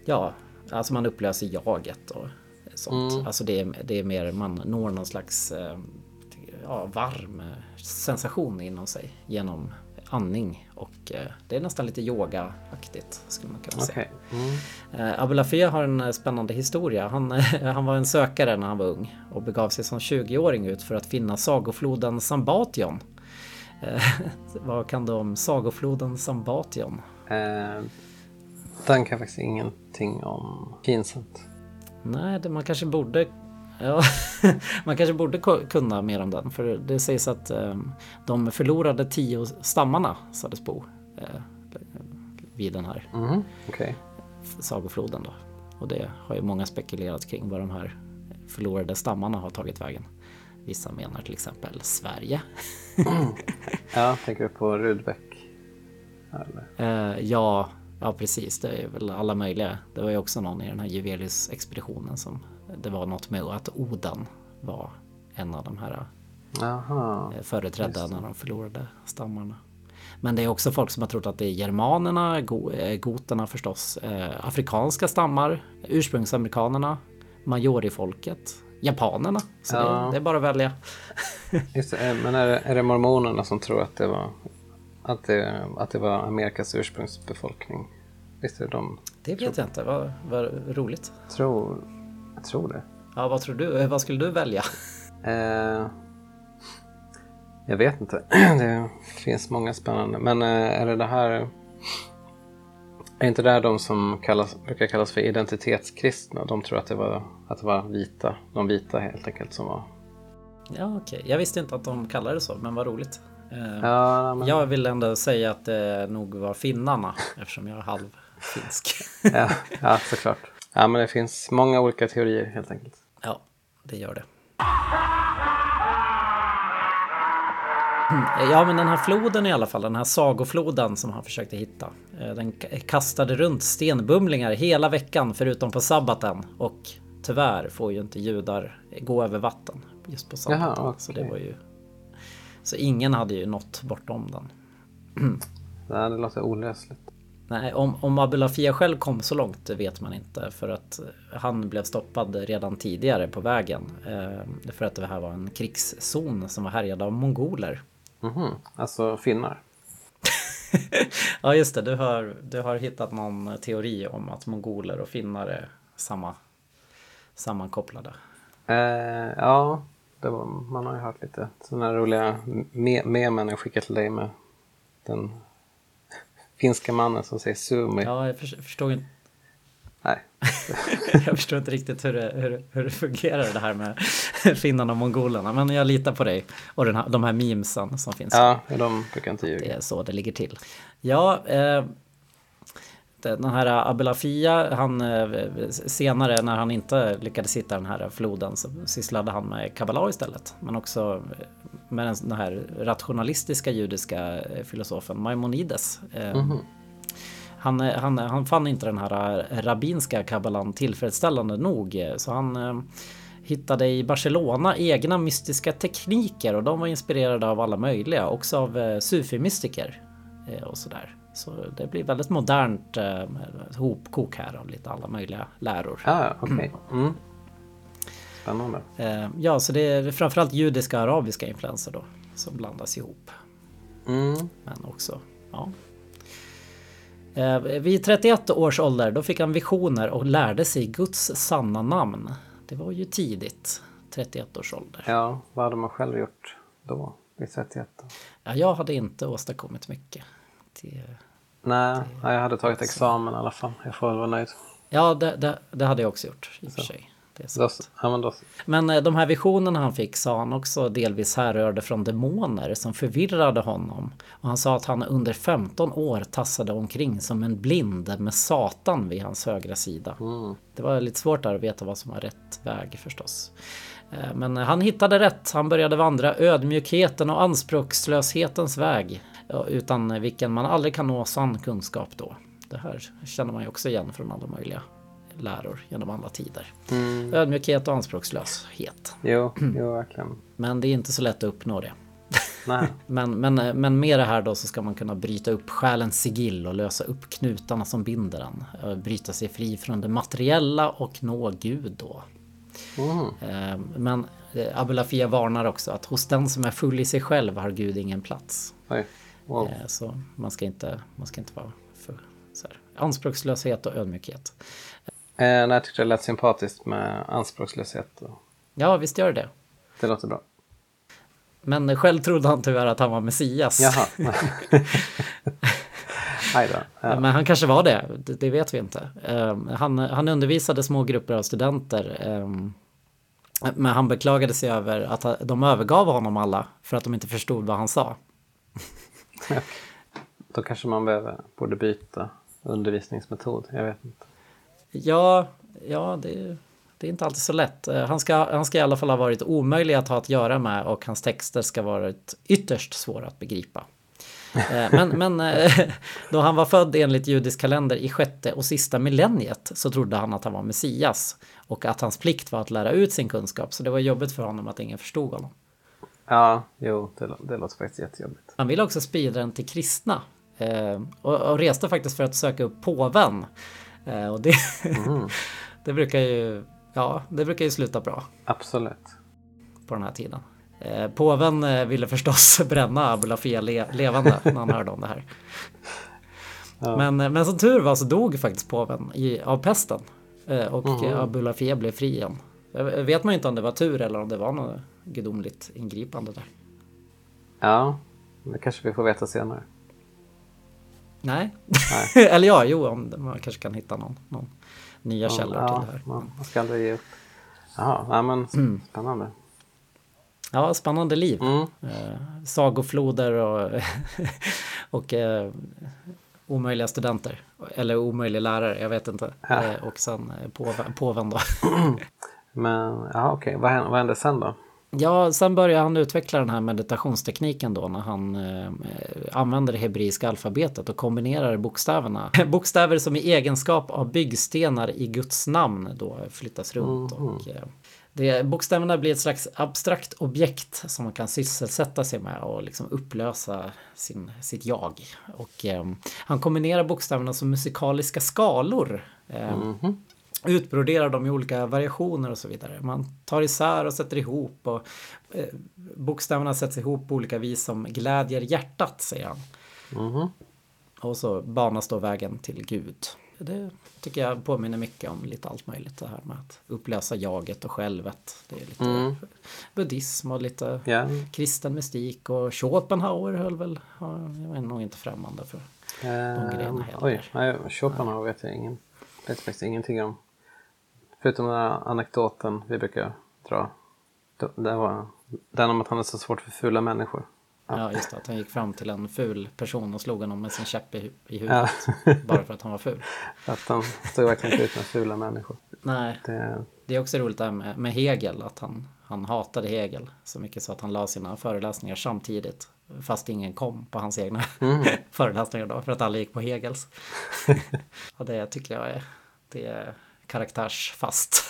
Ja, alltså man upplöser jaget och sånt. Alltså det är, det är mer, man når någon slags eh, ja, varm sensation inom sig genom andning och eh, det är nästan lite yogaaktigt skulle man kunna säga. Mm. Eh, Abulafia har en eh, spännande historia. Han, han var en sökare när han var ung och begav sig som 20-åring ut för att finna sagofloden Sambation. Vad kan du om sagofloden Sambation? Eh, den kan jag faktiskt ingenting om. Pinsamt. Nej, det, man kanske borde man kanske borde kunna mer om den för det sägs att eh, de förlorade tio stammarna sades bo eh, vid den här Mhm, Okej. sagofloden då. Och det har ju många spekulerat kring vad de här förlorade stammarna har tagit vägen. Vissa menar till exempel Sverige. Ja, tänker du på Rudbeck? Eller? Eh, ja, ja, precis. Det är väl alla möjliga. Det var ju också någon i den här Juvelius-expeditionen som det var något med att Oden var en av de här Jaha. eh, företrädda när de förlorade stammarna. Men det är också folk som har trott att det är germanerna, eh, goterna förstås, eh, afrikanska stammar, ursprungsamerikanerna, majorifolket, japanerna. Så Ja. det, det är bara att välja. Just eh, men är det, är det mormonerna som tror att det var att det, att det var Amerikas ursprungsbefolkning? Visst är det de? Det vet jag inte, vad, vad roligt. Tror, jag tror det. Ja, vad tror du? Eh, Vad skulle du välja? Eh, jag vet inte. Det finns många spännande. Men eh, är det det här... Är inte det här de som kallas, brukar kallas för identitetskristna? De tror att det var, att det var vita, de vita helt enkelt som var... Ja, okej. Jag visste inte att de kallade det så, men vad roligt. Eh, Ja, men, Jag vill ändå säga att det nog var finnarna eftersom jag är halvfinsk. ja, ja, såklart. Ja, men det finns många olika teorier helt enkelt. ja, det gör det. Ja, men den här floden i alla fall, den här sagofloden som han försökte hitta. eh, Den kastade runt stenbumlingar hela veckan förutom på sabbaten. Och tyvärr får ju inte judar gå över vatten just på sabbaten. Jaha, okej. Så det var ju... Så ingen hade ju nått bortom den. Ja, det låter olösligt. Nej, om, om Abulafia själv kom så långt vet man inte för att han blev stoppad redan tidigare på vägen. Eh, för att det här var en krigszon som var härjad av mongoler. Mhm, Alltså finnar. Ja just det, du har, du har hittat någon teori om att mongoler och finnar är samma, sammankopplade. Eh, ja, det var, man har ju hört lite sådana roliga me- memen jag skickade till dig med den finska mannen som säger sumi. Ja, jag för, förstår inte Nej, jag förstår inte riktigt hur det, hur, hur det fungerar det här med finnarna och mongolerna. Men jag litar på dig och den här, de här memesen som finns. ja, de brukar inte Det ljuga. är så det ligger till. Ja, eh, den här Abelafia, han eh, senare när han inte lyckades hitta den här floden så sysslade han med kabbala istället. Men också med den, här rationalistiska judiska eh, filosofen Maimonides. Eh, han, eh, han, han fann inte den här rabbinska kabbalan tillfredsställande nog så han hittade i Barcelona egna mystiska tekniker och de var inspirerade av alla möjliga, också av sufi-mystiker och sådär. Så det blir väldigt modernt hopkok här av lite alla möjliga läror. Ja, ja, okej. Mm. Spännande. Eh, ja, så det är framförallt judiska och arabiska influenser då som blandas ihop. Mm. Men också, ja. Eh, vid 31 års ålder då fick han visioner och lärde sig Guds sanna namn. Det var ju tidigt, 31 års ålder. Ja, vad hade man själv gjort då? Vid 31? då? Ja, jag hade inte åstadkommit mycket. Det, Nej, ja, jag hade tagit examen i alla fall. Jag får väl vara nöjd. ja, det, det, det hade jag också gjort i och för sig. Det är sant. men eh, de här visionerna han fick sa han också delvis härrörde från demoner som förvirrade honom. Och han sa att han under 15 år tassade omkring som en blind med Satan vid hans högra sida. Det var lite svårt där att veta vad som var rätt väg förstås. Eh, Men han hittade rätt. Han började vandra ödmjukheten och anspråkslöshetens väg. Utan vilken man aldrig kan nå sann kunskap då. Det här känner man ju också igen från alla möjliga läror genom alla tider. Ödmjukhet och anspråkslöshet. jo, jo, verkligen. Men det är inte så lätt att uppnå det. Men, men, men med det här då så ska man kunna bryta upp själens sigill och lösa upp knutarna som binder den. Eh, Bryta sig fri från det materiella och nå Gud då. Eh, Men eh, Abulafia varnar också att hos den som är full i sig själv har Gud ingen plats. Wow. Så man ska inte, man ska inte vara för så här, anspråkslöshet och ödmjukhet. Eh, nej, jag tyckte det lät sympatiskt med anspråkslöshet. Och Ja, visst gör det. det låter bra. Men själv trodde han tyvärr att han var Messias. Jaha. Ja. Men han kanske var det, det, vet vi inte. Eh, Han, han undervisade små grupper av studenter. eh, Men han beklagade sig över att de övergav honom alla för att de inte förstod vad han sa. Då kanske man behöver, borde byta undervisningsmetod. Jag vet inte. Ja, ja det, det är inte alltid så lätt. Eh, Han ska, han ska i alla fall ha varit omöjlig att ha att göra med och hans texter ska ha varit ytterst svåra att begripa. Eh, Men, men eh, då han var född enligt judisk kalender i sjätte och sista millenniet så trodde han att han var Messias och att hans plikt var att lära ut sin kunskap. Så det var jobbigt för honom att ingen förstod honom. Ja, jo, det, det låter faktiskt jättejobbigt. Han ville också sprida den till kristna och, och reste faktiskt för att söka upp påven. Eh, och det, det brukar ju ja, det brukar ju sluta bra Absolut. på den här tiden. Eh, påven eh, ville förstås bränna Abulafia le, levande när han hörde om det här. Men, eh, men som tur var så dog faktiskt påven i, av pesten och eh, Abulafia blev fri igen. Vet man ju inte om det var tur eller om det var något gudomligt ingripande där. Ja, det kanske vi får veta senare. Nej. Eller ja, jo, om man kanske kan hitta någon, någon nya källor ja, till det här. Man, man ska aldrig ge upp. Jaha, ja, men Mm. spännande. Ja, spännande liv. Mm. Eh, sagofloder och, och eh, omöjliga studenter. Eller omöjlig lärare, jag vet inte. Ja. Eh, och sen eh, påven, påven då. Men ja, okej, vad, hände, vad hände sen då? Ja, sen började han utveckla den här meditationstekniken då när han eh, använder det hebreiska alfabetet och kombinerar bokstäverna. Bokstäver som i egenskap av byggstenar i Guds namn då flyttas runt. Och, eh, det, bokstäverna blir ett slags abstrakt objekt som man kan sysselsätta sig med och liksom upplösa sin, sitt jag. Och eh, han kombinerar bokstäverna som musikaliska skalor. Eh, utbroderar dem i olika variationer och så vidare. Man tar isär och sätter ihop och eh, bokstäverna sätts ihop på olika vis som glädjer hjärtat, säger han. Och så banas då vägen till Gud. Det tycker jag påminner mycket om lite allt möjligt det här med att upplösa jaget och självet. Det är lite buddhism och lite Ja, kristen mystik och Schopenhauer höll väl, ja, jag är nog inte främmande för eh, grejerna heller. oj, nej, Schopenhauer vet jag ingen, vet faktiskt ingenting om. Förutom den här anekdoten vi brukar dra. Det det var den om att han är så svårt för fula människor. Ja, just det. Att han gick fram till en ful person och slog honom med sin käpp i, i huvudet. Bara för att han var ful. Att han stod verkligen inte ut med fula människor. Nej, Det, det Det är också roligt där med, med Hegel, att han, han hatade Hegel så mycket så att han la sina föreläsningar samtidigt. Fast ingen kom på hans egna föreläsningar då, för att alla gick på Hegels. och det tycker jag är, det är karaktärsfast.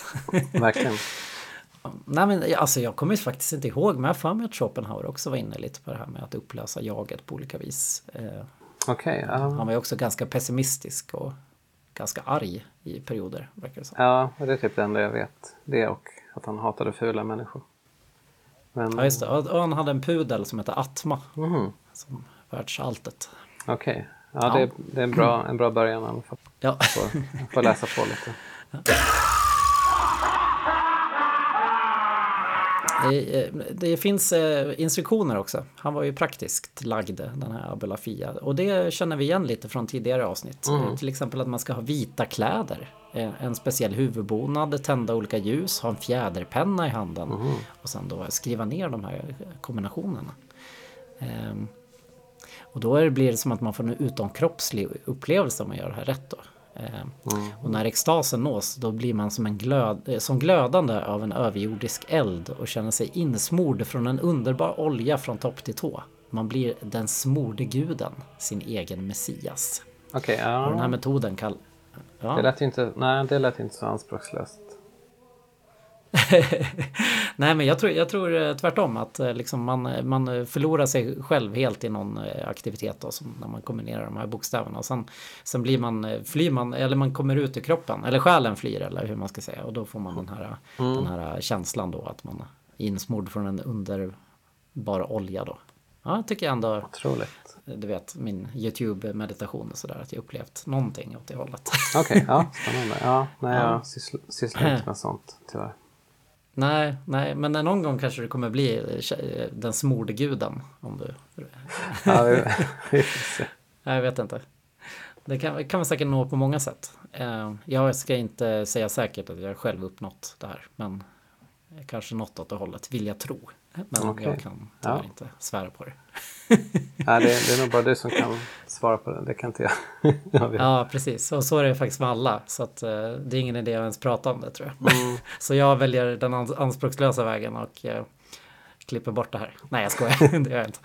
Verkligen. Nej men alltså jag kommer faktiskt inte ihåg, men jag har för mig att Schopenhauer också var inne lite på det här med att upplösa jaget på olika vis. Eh, Okej, ja. han var ju också ganska pessimistisk och ganska arg i perioder, verkar det som. ja. Det är typ det enda jag vet. Det och att han hatade fula människor. Men, Ja just det, och han hade en pudel som hette Atma. Mhm. Som världsalltet. Okej. Ja, Ja. Det, det är en bra, en bra början i alla fall. Ja. Får, får läsa på lite. Eh, Det finns eh, instruktioner också. Han var ju praktiskt lagd, den här Abulafia. Och det känner vi igen lite från tidigare avsnitt. Eh, Till exempel att man ska ha vita kläder, en speciell huvudbonad, tända olika ljus, ha en fjäderpenna i handen och sen då skriva ner de här kombinationerna. Ehm, Och då blir det som att man får en utomkroppslig upplevelse om man gör det här rätt då. Ehm, Och när extasen nås då blir man som, en glöd, eh, som glödande av en överjordisk eld och känner sig insmord från en underbar olja från topp till tå. Man blir den smorde guden, sin egen Messias. Okej, Och den här ja. metoden kall... Det Ja. lät ju inte, nej, det lät inte så anspråkslöst. Nej men jag tror, jag tror eh, tvärtom att eh, liksom man, eh, man förlorar sig själv helt i någon aktivitet då, som när man kombinerar de här bokstäverna. Och sen, sen blir man, flyr man, eller man kommer ut ur kroppen, eller själen flyr eller hur man ska säga. Och då får man den här, den här känslan då att man är insmord från en underbar olja då. Ja, tycker jag ändå, Otroligt. du vet, min YouTube-meditation och sådär, att jag upplevt någonting åt det hållet. Okej, ja, spännande. Ja, nej, Ja. jag sysslar, sysslar inte med sånt tyvärr. Nej, nej, men någon gång kanske du kommer bli eh, den smorde guden. Om du... Ja, vi, vi jag vet inte. Det kan, kan man säkert nå på många sätt. Eh, Jag ska inte säga säkert att jag själv uppnått det här, men kanske något åt det hållet vill jag tro. Men Okej. jag kan tyvärr Ja. inte svära på det. Nej, det, det är nog bara du som kan svara på det. Det kan inte jag. Ja, precis. Och så är det faktiskt med alla. Så att, eh, det är ingen idé att ens prata om det tror jag. Mm. så jag väljer den ans- anspråkslösa vägen och eh, klipper bort det här. Nej, jag skojar. det gör jag inte.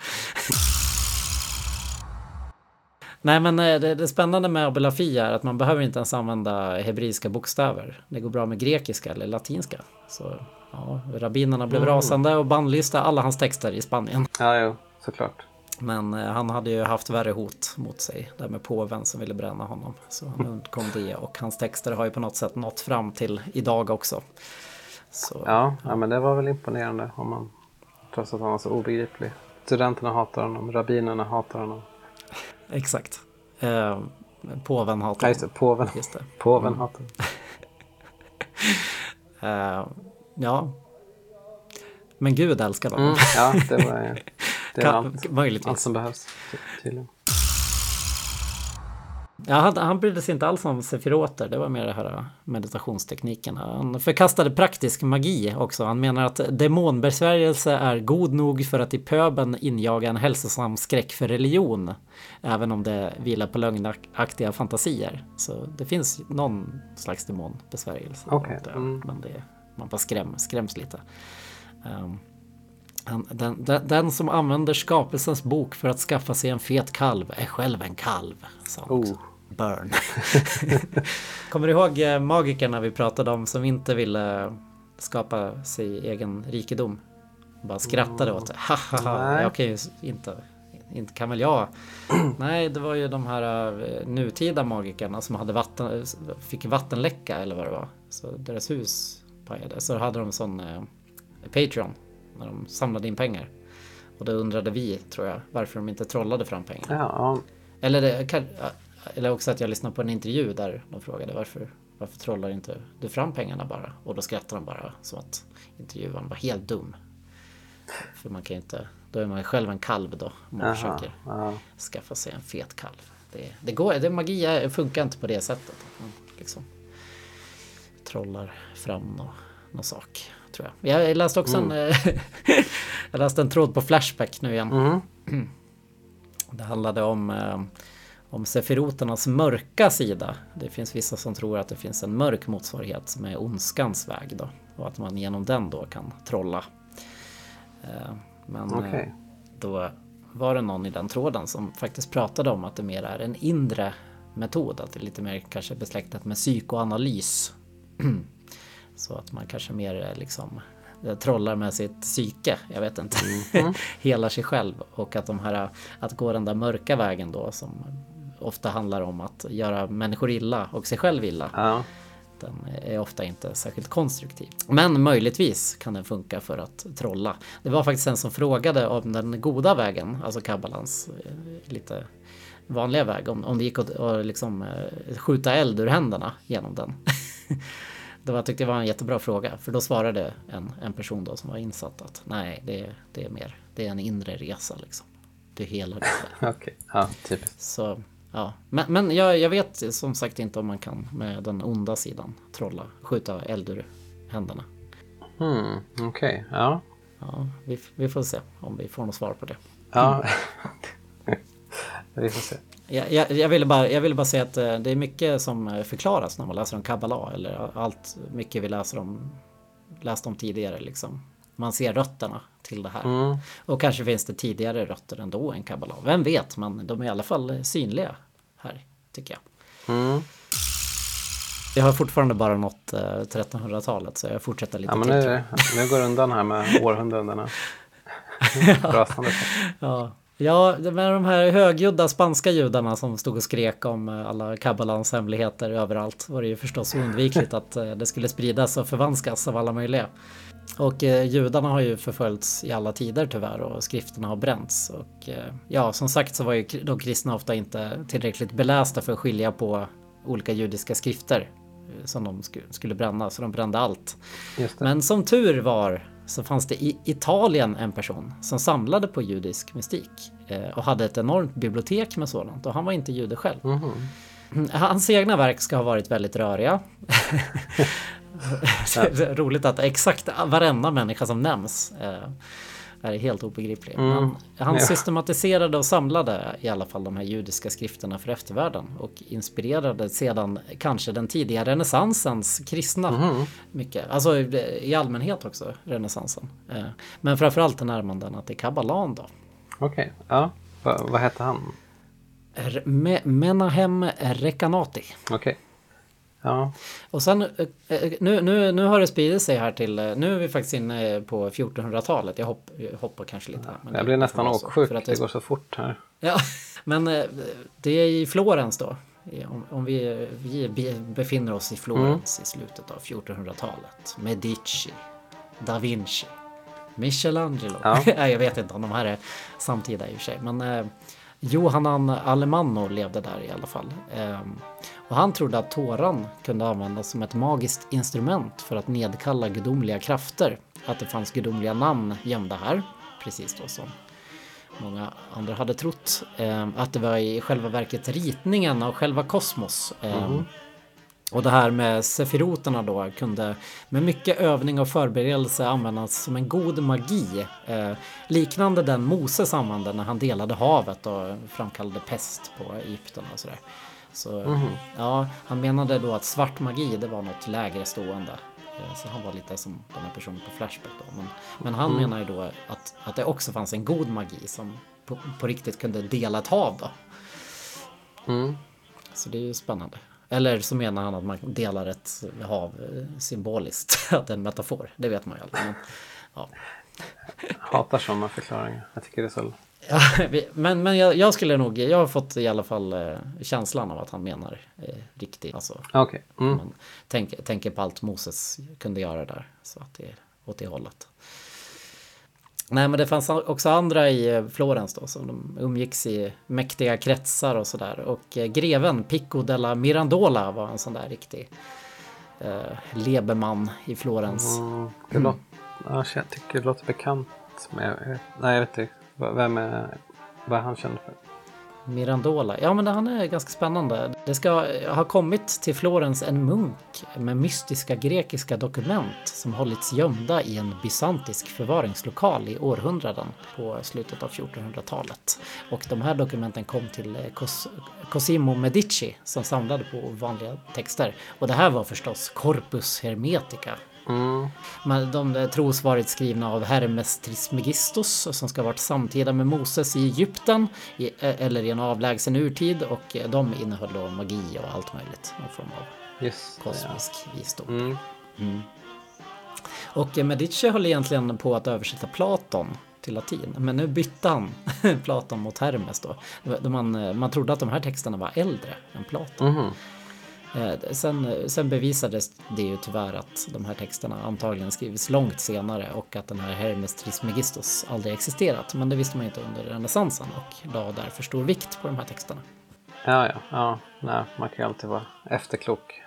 Nej, men eh, det, det spännande med Abelafi är att man behöver inte ens använda hebreiska bokstäver. Det går bra med grekiska eller latinska. Så ja, rabbinerna blev rasande och bannlyste alla hans texter i Spanien. Ja, jo, såklart. Men eh, han hade ju haft värre hot mot sig. Där med påven som ville bränna honom. Så han undkom det och hans texter har ju på något sätt nått fram till idag också. Så, Ja, ja, men det var väl imponerande om man trots att han var så obegriplig. Studenterna hatar honom, rabbinerna hatar honom. Exakt. Eh, påven hatar Ja, just det, påven, Just det. påven hatar honom. Eh, ja. Men Gud älskar honom. Mm, ja, det var det Kan- allt, möjligtvis. allt som behövs ty- tydligen. Ja, han, han brydde sig inte alls om sefiroter. Det var mer det här äh, meditationstekniken. Han förkastade praktisk magi också. Han menar att demonbesvärjelse är god nog för att i pöben injaga en hälsosam skräck för religion. Även om det vilar på lögnaktiga fantasier. Så det finns någon slags demonbesvärjelse. Det- mm. Men det, man bara skräm, skräms lite. Han, den, den, den som använder skapelsens bok för att skaffa sig en fet kalv är själv en kalv. Sa. Oh. Burn. Kommer du ihåg eh, magikerna vi pratade om som inte ville skapa sig egen rikedom? Bara skrattade åt det. Ha, ha, ha. Nej. Jag kan ju inte, inte kan väl jag. Nej, det var ju de här eh, nutida magikerna som hade vatten, fick vattenläcka eller vad det var. Så deras hus pajade. Så hade de sån eh, Patreon när de samlade in pengar. Och då undrade vi, tror jag, varför de inte trollade fram pengar. Ja, Eller, det, kan, eller också att jag lyssnade på en intervju där de frågade varför, varför trollar inte du fram pengarna bara? Och då skrattade de bara så att intervjuaren var helt dum. För man kan ju inte, då är man själv en kalv då. Om man Jaha, försöker ja. skaffa sig en fet kalv. Det, det går, det, magi är, funkar inte på det sättet. Man liksom trollar fram någon, någon sak. Tror jag. jag läste också en, jag läste en tråd på Flashback nu igen. Mm. Det handlade om, eh, om sefiroternas mörka sida. Det finns vissa som tror att det finns en mörk motsvarighet som är ondskans väg då. Och att man genom den då kan trolla. Eh, Men eh, Okej. då var det någon i den tråden som faktiskt pratade om att det mer är en inre metod. Att det är lite mer kanske besläktat med psykoanalys. Så att man kanske mer eh, liksom eh, trollar med sitt psyke, jag vet inte. Helar sig själv och att de här, att gå den där mörka vägen då som ofta handlar om att göra människor illa och sig själv illa. Ja. Den är ofta inte särskilt konstruktiv. Men möjligtvis kan den funka för att trolla. Det var faktiskt en som frågade om den goda vägen, alltså kabbalans eh, lite vanliga väg, om, om det gick att att liksom, eh, skjuta eld ur händerna genom den. det var, jag tyckte det var en jättebra fråga, för då svarade en, en person då som var insatt att nej, det, är- det är mer, det är en inre resa liksom. Du helar dig själv. Okej. Ja, typiskt. Så, ja. Men, men jag, jag vet som sagt inte om man kan med den onda sidan trolla, skjuta eld ur händerna. Hmm, Okej. Ja. Ja, vi, vi får se om vi får något svar på det. Ja. Vi får se. Jag, jag, jag, ville bara, jag ville bara säga att eh, det är mycket som eh, förklaras när man läser om kabbala eller allt mycket vi läser om läst om tidigare liksom. Man ser rötterna till det här. Och kanske finns det tidigare rötter ändå än kabbala. Vem vet, men de är i alla fall synliga här tycker jag. Mm. Jag har fortfarande bara nått eh, 1300-talet så jag fortsätter lite Ja, men till. nu, nu går det undan här med århundradena. Rasande. Ja. Ja, med de här högljudda spanska judarna som stod och skrek om eh, alla kabbalans hemligheter överallt var det ju förstås oundvikligt att eh, det skulle spridas och förvanskas av alla möjliga. Och eh, judarna har ju förföljts i alla tider tyvärr och skrifterna har bränts. Och eh, ja, som sagt så var ju de kristna ofta inte tillräckligt belästa för att skilja på olika judiska skrifter eh, som de sku- skulle bränna, så de brände allt. Men som tur var så fanns det i Italien en person som samlade på judisk mystik eh, och hade ett enormt bibliotek med sådant och han var inte jude själv. Mm, Hans egna verk ska ha varit väldigt röriga. Roligt att exakt varenda människa som nämns eh, är helt obegriplig. Men han Ja. systematiserade och samlade i alla fall de här judiska skrifterna för eftervärlden och inspirerade sedan kanske den tidiga renässansens kristna mycket. Alltså i allmänhet också renässansen. Eh, Men framförallt närmanden till kabbalan då. Okej. Ja. Va, vad hette han? R- Me- Menahem Rekanati. Okej. Ja. Och sen, eh, eh, nu, nu, nu har det spridit sig här till, eh, nu är vi faktiskt inne på 1400-talet. Jag, hopp, jag hoppar kanske lite här. Jag det blir nästan åksjuk. för att Det det- går så fort här. Ja, men det är i Florens då. Om, om vi, vi be- befinner oss i Florens i slutet av 1400-talet. Medici, Da Vinci, Michelangelo. Ja. Jag vet inte om de här är samtida i och för sig. Men Johannan Alemanno levde där i alla fall. Och han trodde att tåran kunde användas som ett magiskt instrument för att nedkalla gudomliga krafter. Att det fanns gudomliga namn gömda här. Precis då som många andra hade trott. Eh, att det var i själva verket ritningen av själva kosmos. Eh, Och det här med sefiroterna då kunde med mycket övning och förberedelse användas som en god magi. Eh, liknande den Moses använde när han delade havet och framkallade pest på Egypten och sådär. Så ja, han menade då att svart magi det var något lägre stående. Eh, Så han var lite som den här personen på Flashback då. Men, men han menar ju då att, att det också fanns en god magi som på, på riktigt kunde dela ett hav då. Mm. Så det är ju spännande. Eller så menar han att man delar ett hav eh, symboliskt, att det är en metafor. Det vet man ju aldrig. Men, ja. Hatar sådana förklaringar. Jag tycker det är så... Men men jag, jag skulle nog, jag har fått i alla fall eh, känslan av att han menar eh, riktigt. Alltså, Okej. Mm. man tänker, på allt Moses kunde göra där. Så att det är åt det hållet. Nej men det fanns också andra i eh, Florens då som de umgicks i mäktiga kretsar och sådär. Och eh, greven Pico della Mirandola var en sån där riktig eh, lebeman i Florens. Mm. Det låter... Ja, jag tycker det låter bekant. Men jag. Nej, jag vet inte. Vem är... Vad är han känd för? Mirandola. Ja, men han är ganska spännande. Det ska ha kommit till Florens en munk med mystiska grekiska dokument som hållits gömda i en bysantisk förvaringslokal i århundraden på slutet av 1400-talet. Och de här dokumenten kom till eh, Cos Cosimo Medici som samlade på vanliga texter. Och det här var förstås Corpus Hermetica men de tros varit skrivna av Hermes Trismegistus som ska ha varit samtida med Moses i Egypten i, eller i en avlägsen urtid och de innehöll då magi och allt möjligt. Någon form av det, kosmisk visdom. Mm. Mm. Och Medici höll egentligen på att översätta Platon till latin. Men nu bytte han Platon mot Hermes då. då man, man trodde att de här texterna var äldre än Platon. Eh, sen, sen bevisades det ju tyvärr att de här texterna antagligen skrivits långt senare och att den här Hermes Trismegistus aldrig existerat. Men det visste man inte under renässansen och la därför stor vikt på de här texterna. Ja, ja, ja. Nej, man kan ju alltid vara efterklok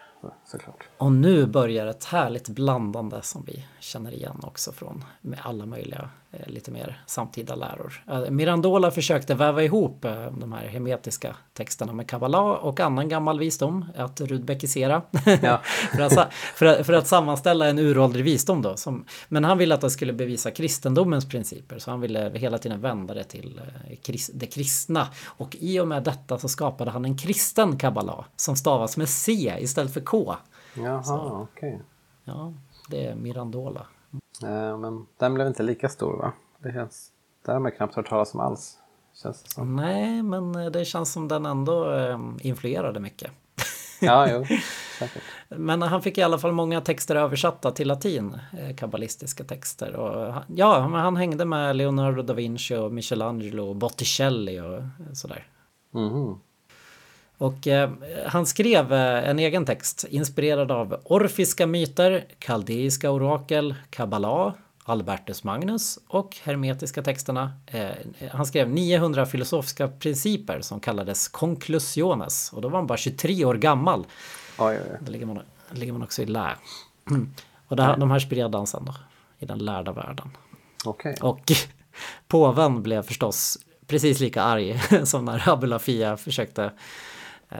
såklart. Och nu börjar ett härligt blandande som vi känner igen också från med alla möjliga eh, lite mer samtida läror. Eh, Mirandola försökte väva ihop eh, de här hermetiska texterna med kabbala och annan gammal visdom att rudbekisera. Ja. för, att, för, att, för att sammanställa en uråldrig visdom då. Som, men han ville att det skulle bevisa kristendomens principer så han ville hela tiden vända det till det kristna. Och i och med detta så skapade han en kristen kabbala som stavas med C istället för K. Jaha, okej. Ja, det är Mirandola. Eh, men den blev inte lika stor va? Det känns... Det har man knappt hört talas om alls. Känns det som. Nej, men eh, det känns som den ändå eh, influerade mycket. Ja, jo. Säkert. Men han fick i alla fall många texter översatta till latin, eh, kabbalistiska texter. Och han, ja, men han hängde med Leonardo da Vinci och Michelangelo och Botticelli och eh, sådär. Mhm. Och eh, han skrev eh, en egen text inspirerad av orfiska myter, kaldeiska orakel, kabbala, Albertus Magnus och hermetiska texterna. Eh, han skrev 900 filosofiska principer som kallades conclusiones och då var han bara 23 år gammal. Oj, oj, oj. Då ligger man, ligger man också i lä. Och det här, de här spred han sen då i den lärda världen. Okej. Och påven blev förstås precis lika arg som när Abulafia försökte eh,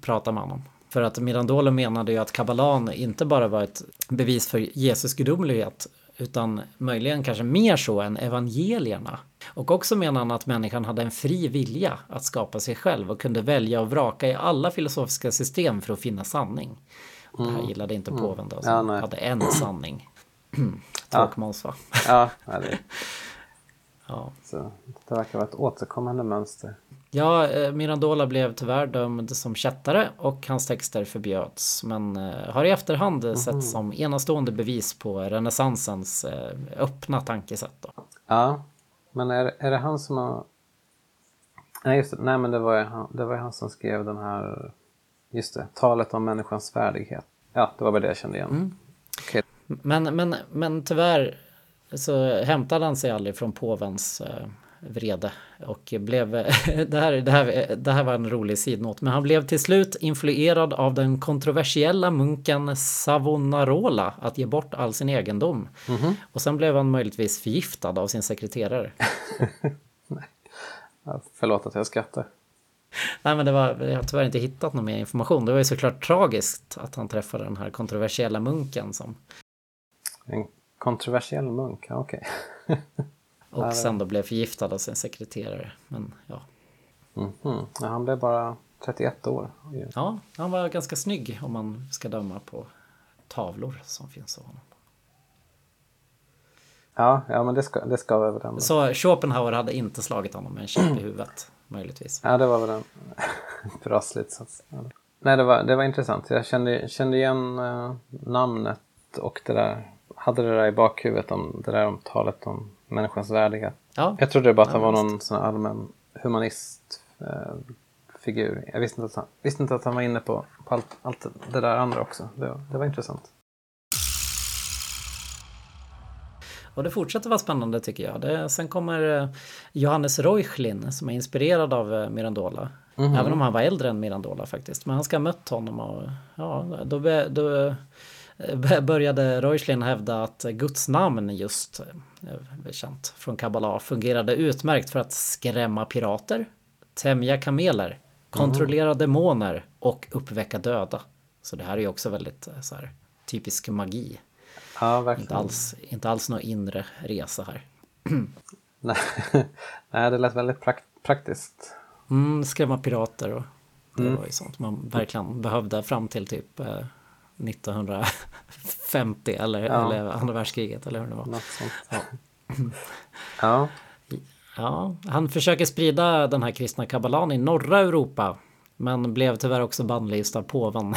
prata med honom. För att Mirandolo menade ju att kabbalan inte bara var ett bevis för Jesus gudomlighet utan möjligen kanske mer så än evangelierna. Och också menar han att människan hade en fri vilja att skapa sig själv och kunde välja och vraka i alla filosofiska system för att finna sanning. Och det här gillade inte påven då, som Ja, hade en sanning. Tråkmåns va? Ja, ja, det, Ja. så, det verkar vara ett återkommande mönster. Ja, eh, Mirandola blev tyvärr dömd som kättare och hans texter förbjöds. Men eh, har i efterhand Mhm. sett som enastående bevis på renässansens eh, öppna tankesätt. Då. Ja, men är, är det han som har... Nej, just det. Nej, men det var, ju han, det var han som skrev den här... Just det, talet om människans värdighet. Ja, det var väl det jag kände igen. Okej. Men, men, men tyvärr så hämtade han sig aldrig från påvens vrede och blev, det här, det, här, det här var en rolig sidnot, men han blev till slut influerad av den kontroversiella munken Savonarola att ge bort all sin egendom. Och sen blev han möjligtvis förgiftad av sin sekreterare. Ja, förlåt att jag skrattar. Nej men det var, jag har tyvärr inte hittat någon mer information. Det var ju såklart tragiskt att han träffade den här kontroversiella munken som En kontroversiell munk, okej. och sen då blev förgiftad av sin sekreterare. Men ja, Mhm. Ja, han blev bara 31 år. Ja, han var ganska snygg om man ska döma på tavlor som finns av honom. Ja, ja men det ska, det ska den. Så Schopenhauer hade inte slagit honom med en käpp i huvudet, möjligtvis. Ja, det var väl en bra slutsats. Ja. Nej, det var, det var intressant. Jag kände, kände igen eh, namnet och det där. Hade det där i bakhuvudet om det där om talet om människans värdighet. Ja, Jag trodde bara att han var någon sån allmän humanist eh, figur. Jag visste inte att han, visste inte att han var inne på, på allt, allt det där andra också. Det, var- det var intressant. och det fortsätter vara spännande tycker jag. Det, sen kommer eh, Johannes Reuchlin som är inspirerad av eh, Mirandola. Även om han var äldre än Mirandola faktiskt. Men han ska ha mött honom och ja, då, be- då började Reuchlin hävda att Guds namn just, eh, känt från Kabbala, fungerade utmärkt för att skrämma pirater, tämja kameler, kontrollera demoner och uppväcka döda. Så det här är ju också väldigt eh, så här, typisk magi. Ja, Inte verkligen. alls, inte alls någon inre resa här. Nej, det lät väldigt prak- praktiskt. Mm, skrämma pirater och det var ju sånt man verkligen behövde fram till typ eh, 1950 eller, Ja. eller andra världskriget eller hur det var. Något sånt. Ja. Ja, Ja, han försöker sprida den här kristna kabbalan i norra Europa. Men blev tyvärr också bannlyst av påven.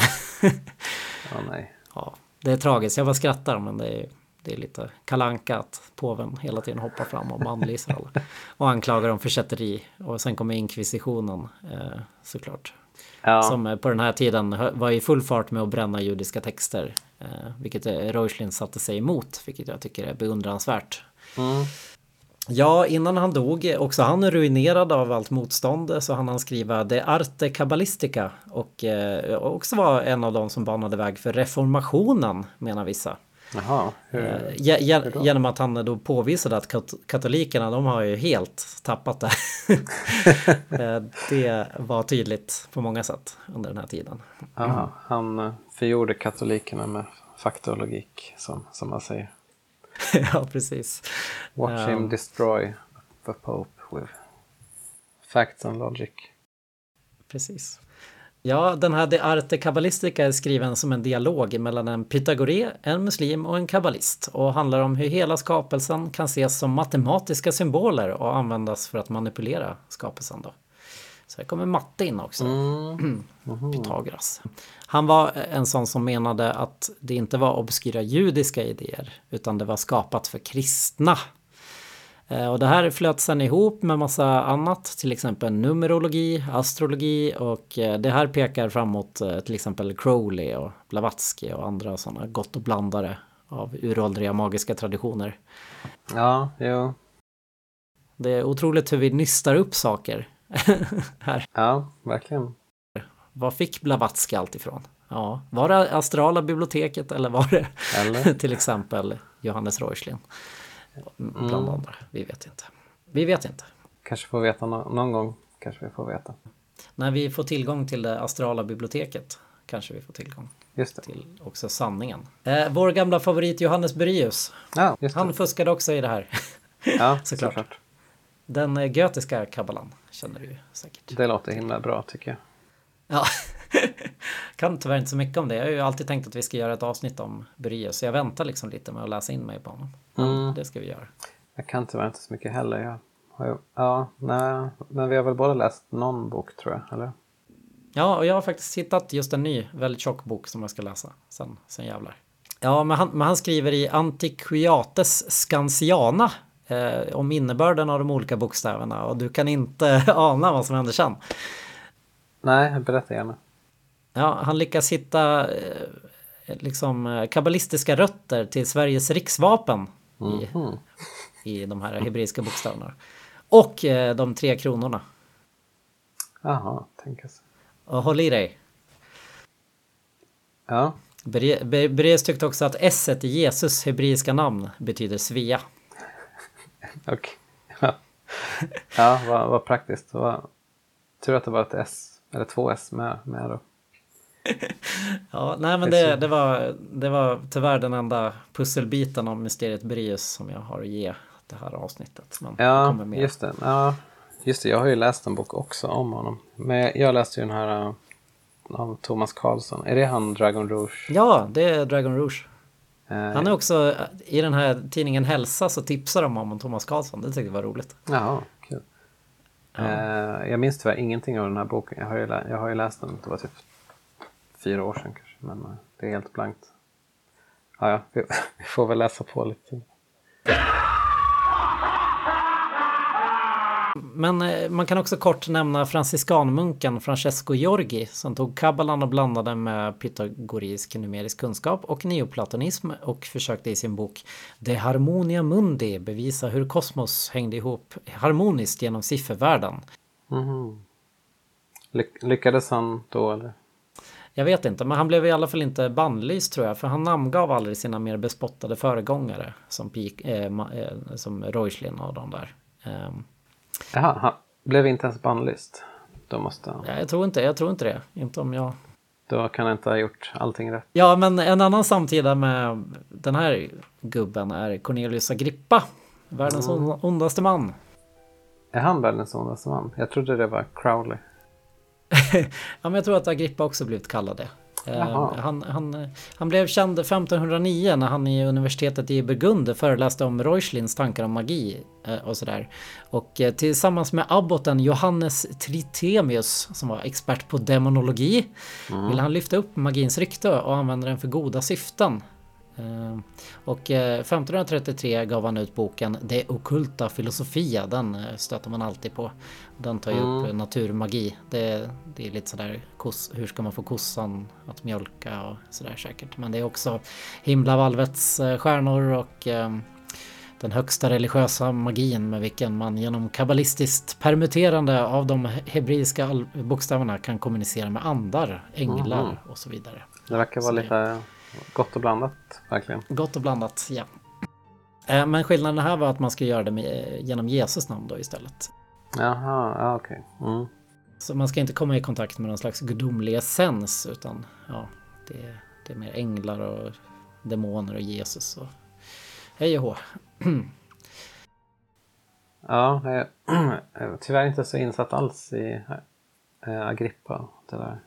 ja nej. ja, det är tragiskt, jag bara skrattar men det är, det är lite kalanka att påven hela tiden hoppar fram och bannlyser alla. Och anklagar dem för kätteri. Och sen kommer inkvisitionen eh, såklart. Ja, Som på den här tiden var i full fart med att bränna judiska texter. Eh, vilket eh, Reuchlin satte sig emot, vilket jag tycker är beundransvärt. Mm. Ja, innan han dog, också han ruinerad av allt motstånd, så hann han skriva De Arte Kabbalistica och eh, också var en av de som banade väg för reformationen, menar vissa. Jaha. Hur? Eh, ge- ge- genom att han då påvisade att kat- katolikerna, de har ju helt tappat det. Eh, det var tydligt på många sätt under den här tiden. Jaha, han eh, förgjorde katolikerna med fakta och logik, som, som man säger. ja, precis. Watch him destroy the Pope with facts and logic. Precis. Ja, den här De Arte Kabbalistica är skriven som en dialog mellan en pythagoré, en muslim och en kabbalist och handlar om hur hela skapelsen kan ses som matematiska symboler och användas för att manipulera skapelsen. Då. Så här kommer matte in också. Mm. Pythagoras. Han var en sån som menade att det inte var obskyra judiska idéer utan det var skapat för kristna. Eh, Och det här flöt sen ihop med massa annat, till exempel numerologi, astrologi och eh, det här pekar framåt eh, till exempel Crowley och Blavatsky och andra sådana gott och blandare av uråldriga magiska traditioner. Ja, jo. Det är otroligt hur vi nystar upp saker här. Ja, verkligen. Var fick Blavatsky allt ifrån? Ja, var det astrala biblioteket eller var det Eller? till exempel Johannes Reuchlin? Bland andra, vi vet inte. Vi vet inte. Kanske får veta nå- någon gång. Kanske vi får veta. När vi får tillgång till det astrala biblioteket kanske vi får tillgång till också sanningen. Eh, vår gamla favorit Johannes Burius, Ja, han fuskade också i det här. Ja, såklart. såklart. Den eh, götiska kabbalan känner du säkert. Det låter himla bra tycker jag. Ja, kan tyvärr inte så mycket om det. Jag har ju alltid tänkt att vi ska göra ett avsnitt om Burius. Så jag väntar liksom lite med att läsa in mig på honom. Mm. Det ska vi göra. Jag kan tyvärr inte så mycket heller. Jag har ja, nej, men vi har väl båda läst någon bok tror jag, eller? Ja, och jag har faktiskt hittat just en ny väldigt tjock bok som jag ska läsa sen, sen jävlar. Ja, men han, men han skriver i Antiquiates Scansiana eh, om innebörden av de olika bokstäverna och du kan inte ana vad som händer sen. Nej, berätta gärna. Ja, han lyckas hitta eh, liksom eh, kabbalistiska rötter till Sveriges riksvapen i, i de här hebreiska bokstäverna. Och eh, de tre kronorna. Jaha, tänka sig. Och håll i dig. Ja, Bre- Bre- Breus tyckte också att S i Jesus hebreiska namn betyder Svea. okej. Ja, ja vad, vad praktiskt. Vad, tur att det var ett S, eller två S med, med då. Ja, nej men Det det, var, det var tyvärr den enda pusselbiten om mysteriet Breus som jag har att ge det här avsnittet. Men Ja, just det. Ja, just det. Jag har ju läst en bok också om honom. Men jag, läste ju den här uh, av Thomas Karlsson. Är det han Dragon Rouge? Ja, det är Dragon Rouge. Eh, Han är också, i den här tidningen Hälsa så tipsar de om Thomas Karlsson. Det tyckte jag var roligt. Jaha, kul. Eh, jag minns tyvärr ingenting av den här boken. Jag har ju, jag har ju läst den, det var typ fyra år sedan kanske. Men eh, det är helt blankt. Ja, ja, vi, vi får väl läsa på lite. Men eh, man kan också kort nämna franciskanmunken Francesco Giorgi som tog kabbalan och blandade med pythagorisk numerisk kunskap och neoplatonism och försökte i sin bok De Harmonia Mundi bevisa hur kosmos hängde ihop harmoniskt genom siffervärlden. Mhm. Ly- lyckades han då eller? Jag vet inte, men han blev i alla fall inte bannlyst tror jag, för han namngav aldrig sina mer bespottade föregångare som, Pik, eh, eh, som Reuchlin och de där. Ehm, Jaha, han, blev inte ens bannlyst. Då måste han. Ja, jag tror inte, jag tror inte det. Inte om jag... Då kan han inte ha gjort allting rätt. Ja, men en annan samtida med den här gubben är Cornelius Agrippa. Världens on- ondaste man. Är han världens ondaste man? Jag trodde det var Crowley. Ja, men jag tror att Agrippa också blivit kallad det. Eh. Han, han, han blev känd 1509 när han i universitetet i Burgund föreläste om Reuchlins tankar om magi eh, och sådär. Och eh, tillsammans med abboten Johannes Tritemius som var expert på demonologi ville han lyfta upp magins rykte och använda den för goda syften. Eh, Och eh, 1533 gav han ut boken De occulta filosofia. Den eh, stöter man alltid på. Den tar ju upp eh, naturmagi. Det, det är lite sådär, kos, hur ska man få kossan att mjölka och sådär säkert. Men det är också himlavalvets eh, stjärnor och eh, den högsta religiösa magin med vilken man genom kabbalistiskt permuterande av de hebreiska bokstäverna kan kommunicera med andar, änglar och så vidare. Det verkar vara Så lite gott och blandat, verkligen. Gott och blandat, ja. Eh, Men skillnaden här var att man ska göra det med, genom Jesus namn då istället. Jaha, ja okej. Mm. Så man ska inte komma i kontakt med någon slags gudomlig essens utan ja, det, det är mer änglar och demoner och Jesus och hej och hå. Ja, jag jag är tyvärr inte så insatt alls i eh, Agrippa. Det där.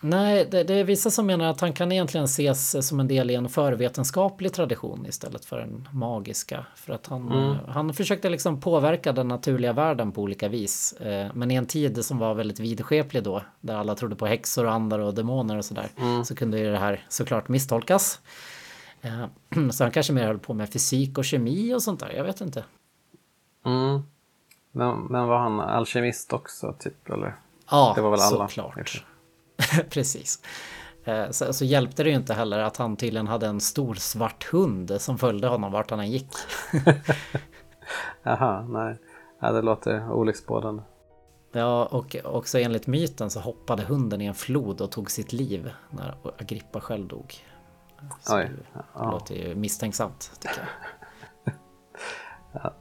Nej, det, det är vissa som menar att han kan egentligen ses som en del i en förvetenskaplig tradition istället för en magiska. För att han, eh, han försökte liksom påverka den naturliga världen på olika vis. Eh, Men i en tid som var väldigt vidskeplig då, där alla trodde på häxor och andar och demoner och sådär, så kunde ju det här såklart misstolkas. Eh, Så han kanske mer höll på med fysik och kemi och sånt där, jag vet inte. Mm. Men, men var han alkemist också, typ? Eller? Ja, Det var väl alla, såklart. Precis. Eh, Så, så hjälpte det ju inte heller att han tydligen hade en stor svart hund som följde honom vart han än gick. Jaha, nej. Ja, det låter olycksbådande. Ja, och också enligt myten så hoppade hunden i en flod och tog sitt liv när Agrippa själv dog. Så Oj, det ja. låter ju misstänksamt, tycker jag.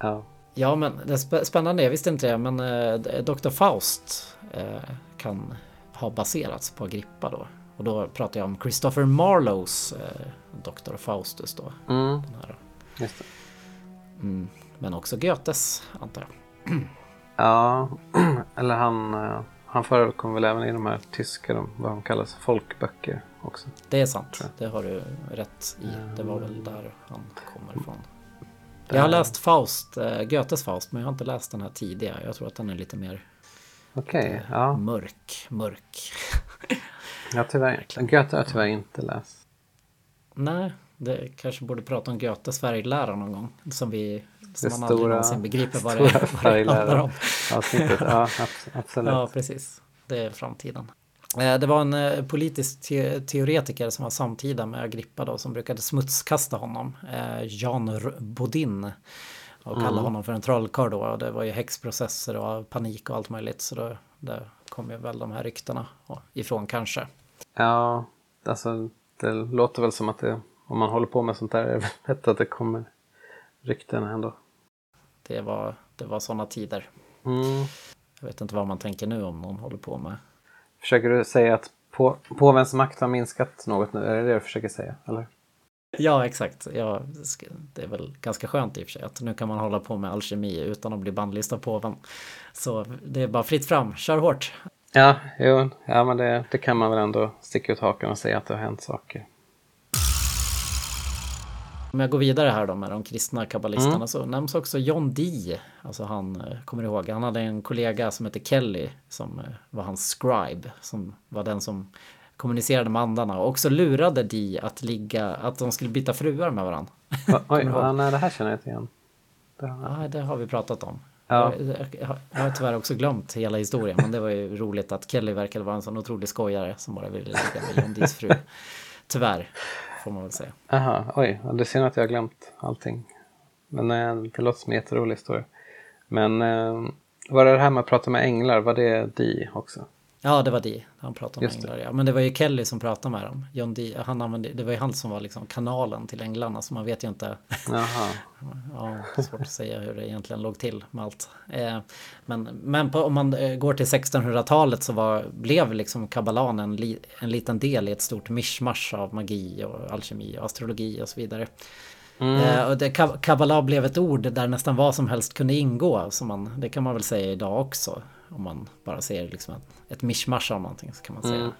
Ja. Ja, men det är spä- spännande, jag visste inte det, men eh, Dr. Faust eh, kan ha baserats på Agrippa då. Och då pratar jag om Christopher Marlowes eh, Dr. Faustus då. Mm, det. Mm, men också Goethes, antar jag. Ja, eller han, eh, han förekommer väl även i de här tyska, de, vad de kallas, folkböcker också. Det är sant, det har du rätt i. Det var väl där han kommer ifrån. Jag har läst Faust, eh, Goethes Faust, men jag har inte läst den här tidiga. Jag tror att den är lite mer Okej, ja. mörk, mörk. Jag tyvärr, Goethe har jag tyvärr inte läst. Nej, det kanske borde prata om Goethes färglära någon gång. Som vi som Det man aldrig stora- någonsin begriper vad det, vad det handlar om. Avsnittet, ja abs- absolut. Ja, precis. Det är framtiden. Eh, Det var en eh, politisk te teoretiker som var samtida med Agrippa då som brukade smutskasta honom. eh, Jan Bodin. Och kalla honom för en trollkarl då. Och det var ju häxprocesser och panik och allt möjligt. Så då, där kom ju väl de här ryktena ifrån kanske. Ja, alltså det låter väl som att det, om man håller på med sånt där, är det lätt att det kommer rykten ändå. Det var, det var sådana tider. Mm. Jag vet inte vad man tänker nu om någon håller på med. Försöker du säga att på, påvens makt har minskat något nu? Är det det du försöker säga? Eller? Ja, exakt. Ja, det är väl ganska skönt i och för sig att nu kan man hålla på med alkemi utan att bli bannlyst av påven. Så det är bara fritt fram, kör hårt. Ja, jo, ja men det, det kan man väl ändå sticka ut hakan och säga att det har hänt saker. Om jag går vidare här då med de kristna kabbalisterna så nämns också John Dee. Alltså han, eh, kommer ihåg, han hade en kollega som hette Kelly som eh, var hans scribe. Som var den som kommunicerade med andarna och också lurade Dee att ligga, att de skulle byta fruar med varandra. Va, oj, ja, nej det här känner jag inte igen. Det har- Ja, det har vi pratat om. Ja. Jag, har- jag har tyvärr också glömt hela historien, men det var ju roligt att Kelly verkade vara en sån otrolig skojare som bara ville ligga med John Dees fru. Tyvärr, får man väl säga. Aha, oj, det är synd att jag har glömt allting. Men eh, det låter som en jätterolig historia. Men eh, var det det här med att prata med änglar, var det Di också? Ja, det var Dee. Han pratade om Just det. änglar. Ja. Men det var ju Kelly som pratade med dem. John Dee, han använde, det var ju han som var liksom kanalen till änglarna. Så man vet ju inte. Jaha. Ja, svårt att säga hur det egentligen låg till med allt. Eh, men men på, om man eh, går till 1600-talet så var, blev liksom kabbalan en, li, en liten del i ett stort mischmasch av magi och alkemi och astrologi och så vidare. Eh, och det, kab- kabbala blev ett ord där nästan vad som helst kunde ingå. Så man, det kan man väl säga idag också. Om man bara ser liksom ett, mischmasch av någonting så kan man säga.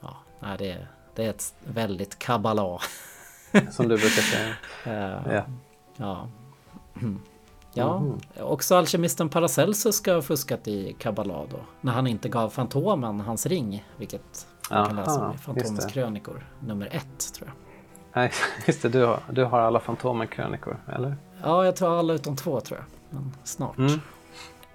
Ja, nej, det, är- det är ett väldigt kabbala. Som du brukar säga. Eh, Ja. Ja. Ja, också alkemisten Paracelsus ska ha fuskat i Kabbala då. När han inte gav Fantomen hans ring. Vilket man kan läsa om Aha, i Fantomens krönikor. Nummer ett tror jag. Nej, just det. Du har, du har alla Fantomen-krönikor, eller? Ja, jag tror alla utom två tror jag. Men snart. Mm.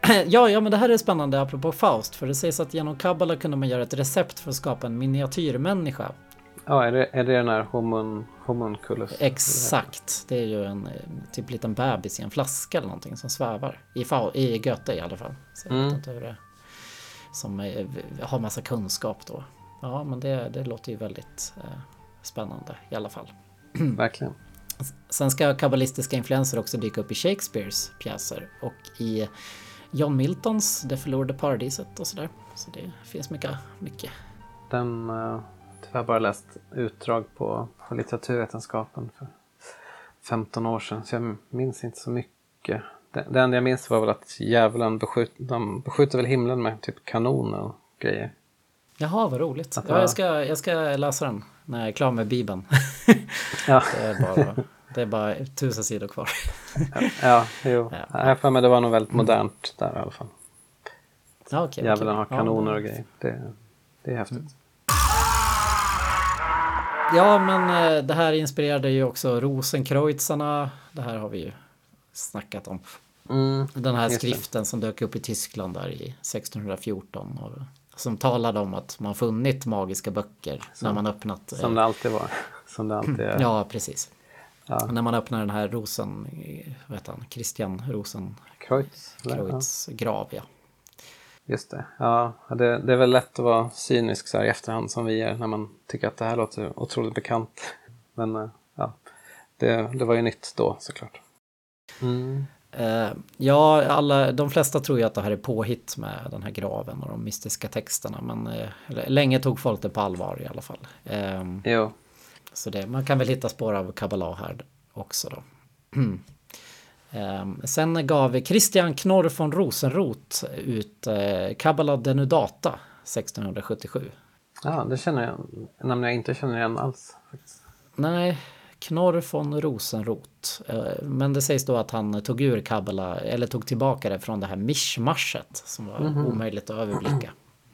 Ja, ja, men det här är spännande apropå Faust. För det sägs att genom Kabbala kunde man göra ett recept för att skapa en miniatyrmänniska. Ja, är det, är det den här homun, homunculus? Exakt. Det är ju en eh, typ liten bebis i en flaska eller någonting som svävar. I, Fa- i Goethe i alla fall. Så jag vet inte hur det Som eh, har massa kunskap då. Ja, men det, det låter ju väldigt eh, spännande i alla fall. Verkligen. Sen ska kabbalistiska influenser också dyka upp i Shakespeares pjäser och i John Miltons Det förlorade paradiset och sådär. Så det finns mycket, mycket. Den uh, tyvärr bara läst utdrag på, på litteraturvetenskapen för 15 år sedan. Så jag minns inte så mycket. Det, det enda jag minns var väl att djävulen beskjut, de beskjuter väl himlen med typ kanoner och grejer. Jaha, vad roligt. Att Ja, jag, ska, jag ska läsa den när jag är klar med Bibeln. Ja, Det är bara, det är bara tusen sidor kvar. ja jo. Ja. Jag för mig det var nog väldigt modernt där i alla fall. Ja, okej, Djävulen okej. har kanoner ja, och grejer. Det, det är häftigt. Ja, men eh, det här inspirerade ju också Rosenkreuzarna. Det här har vi ju snackat om. Mm. Den här Just det. skriften som dök upp i Tyskland där i 1614. Och, som talade om att man funnit magiska böcker när man öppnat... eh, Som det alltid var. Som det alltid är. Ja, precis. Ja. När man öppnar den här Rosen... Vad heter han? Christian Rosenkreutz Kreutz. eller? Ja. grav, ja. Just det. Ja, det, det är väl lätt att vara cynisk så här i efterhand som vi är när man tycker att det här låter otroligt bekant. Men eh, ja, det, det var ju nytt då såklart. Mm. Eh, ja, alla, de flesta tror ju att det här är påhitt med den här graven och de mystiska texterna. Men eh, länge tog folk det på allvar i alla fall. Eh, Jo, så det, man kan väl hitta spår av Kabbala här också då. Eh, sen gav Christian Knorr von Rosenroth ut eh, Kabbala Denudata 1677. ja, det känner jag. Namn jag inte känner igen alls. faktiskt. Nej, Knorr von Rosenroth. Eh, Men det sägs då att han tog ur Kabbala, eller tog tillbaka det från det här mischmaschet som var omöjligt att överblicka.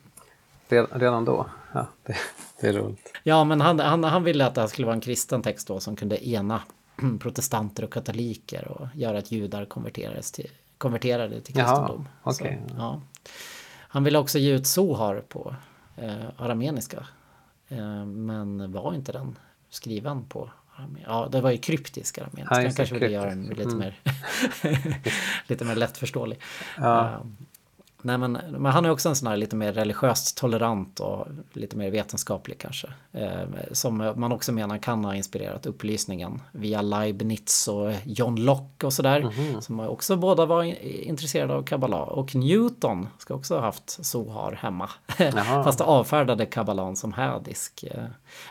Red- Redan då? Ja, det, det är roligt. Ja, men han, han, han ville att det här skulle vara en kristen text då som kunde ena protestanter och katoliker och göra att judar konverterades till, konverterade till Jaha, kristendom. okej. Så, ja. Han ville också ge ut Sohar på eh, arameniska. Eh, men var inte den skriven på? Ja, det var ju kryptisk arameniska. Ja, Han kanske ville göra den lite Mm. mer lite mer lättförståelig. Ja. Eh, Nej men, men han är också en sån här lite mer religiöst tolerant och lite mer vetenskaplig kanske. Eh, som man också menar kan ha inspirerat upplysningen via Leibniz och John Locke och sådär. Mhm. Som också båda var intresserade av kabbala. Och Newton ska också ha haft Sohar hemma. Fast avfärdade kabbalan som hädisk. Eh,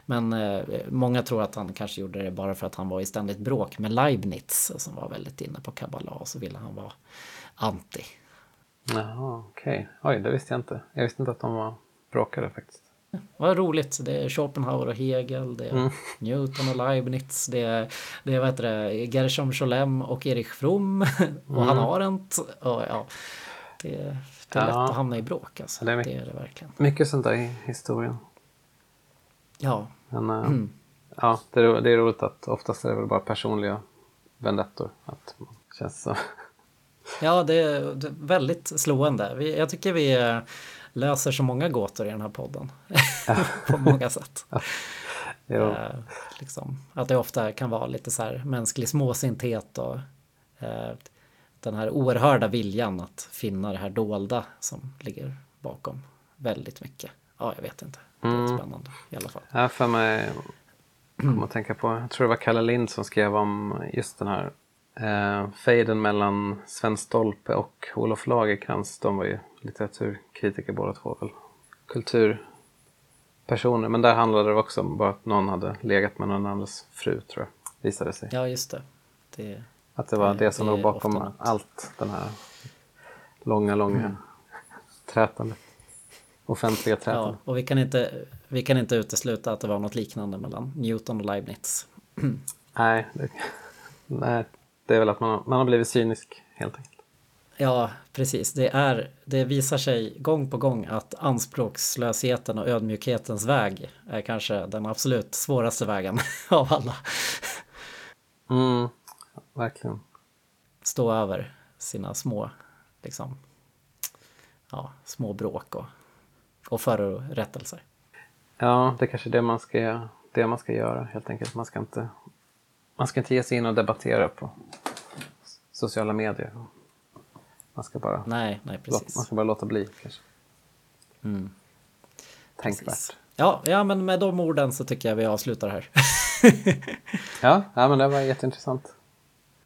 Men eh, många tror att han kanske gjorde det bara för att han var i ständigt bråk med Leibniz som var väldigt inne på kabbala och så ville han vara anti. Jaha, okej. Oj, det visste jag inte. Jag visste inte att de var bråkade faktiskt. Vad roligt. Det är Schopenhauer och Hegel, det är Mm. Newton och Leibniz, det är, det är vad heter det, Gershom Scholem och Erich Fromm och Mm. Hannah Arendt. Och, ja, det, är- det är lätt Ja. att hamna i bråk alltså. Det är Det mycket. är det verkligen. Mycket sånt där i historien. Ja, Men eh, ja, det är, det är roligt att oftast är det väl bara personliga vendettor. Att man känns så. ja det, är, väldigt slående. Jag tycker vi eh, löser så många gåtor i den här podden. På många sätt. Jo. Eh, liksom, att det ofta kan vara lite så här mänsklig småsinthet och eh, den här oerhörda viljan att finna det här dolda som ligger bakom väldigt mycket. Ja, jag vet inte. Det är Mm. spännande i alla fall. Har för mig, kom att tänka på, jag tror det var Kalle Lind som skrev om just den här eh, fejden mellan Sven Stolpe och Olof Lagercrantz. De var ju litteraturkritiker båda två väl. Kulturpersoner. Men där handlade det också om bara att någon hade legat med någon andras fru tror jag. Visade sig. Ja, just det. det Att det var det- det som det låg bakom allt den här långa, långa trätandet. Offentliga ja, trätandet. och vi kan, inte, vi kan inte utesluta att det var något liknande mellan Newton och Leibniz. Nej, det, nej, det är väl att man, man har blivit cynisk helt enkelt. Ja, precis. Det, är, det visar sig gång på gång att anspråkslösheten och ödmjukhetens väg är kanske den absolut svåraste vägen av alla. Mm, verkligen. Stå över sina små, liksom, ja, små bråk och, och förorättelser. Ja, det är kanske är det man ska, det man ska göra helt enkelt. Man ska inte, man ska inte ge sig in och debattera på sociala medier. Man ska bara, Nej, nej, låta, man ska bara låta bli kanske. Mm, Tänkvärt. Ja, ja, men med de orden så tycker jag vi avslutar här. Ja, ja, men det var jätteintressant.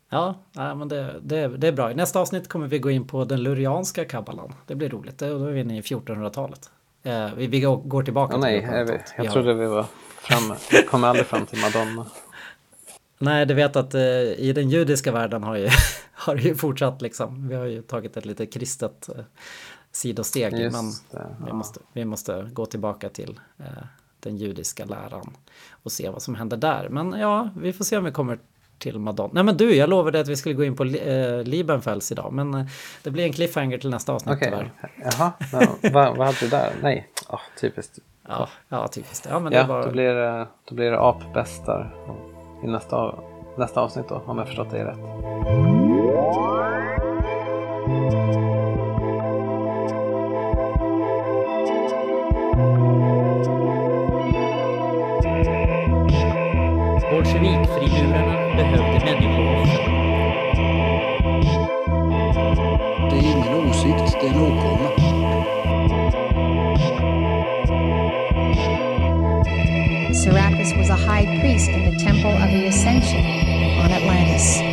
Ja, ja men det, det, det är bra. I nästa avsnitt kommer vi gå in på den lurianska kabbalan. Det blir roligt. Då är vi inne i 1400-talet. Eh, vi, vi går- tillbaka Ja, nej, till jag, 1400-talet. vet- Vi jag har- trodde vi var framme. Vi kom aldrig fram till Madonna. Nej, du vet att eh, i den judiska världen har ju, har det ju fortsatt liksom. Vi har ju tagit ett lite kristet eh, sidosteg. Just men det, vi, ja. måste, vi måste gå tillbaka till eh, den judiska läran och se vad som händer där. Men ja, vi får se om vi kommer till Madonna. Nej men du, jag lovade att vi skulle gå in på eh, Liebenfels idag. Men eh, det blir en cliffhanger till nästa avsnitt Okej, tyvärr. jaha. Ja, vad, vad hade du där? Nej, oh, typiskt. Ja, ja, typiskt. Ja, men det Ja, är bara... då blir det, då blir det apbästar i nästa, av- nästa avsnitt då, om jag förstått dig rätt. Was a high priest in the Temple of the Ascension on Atlantis.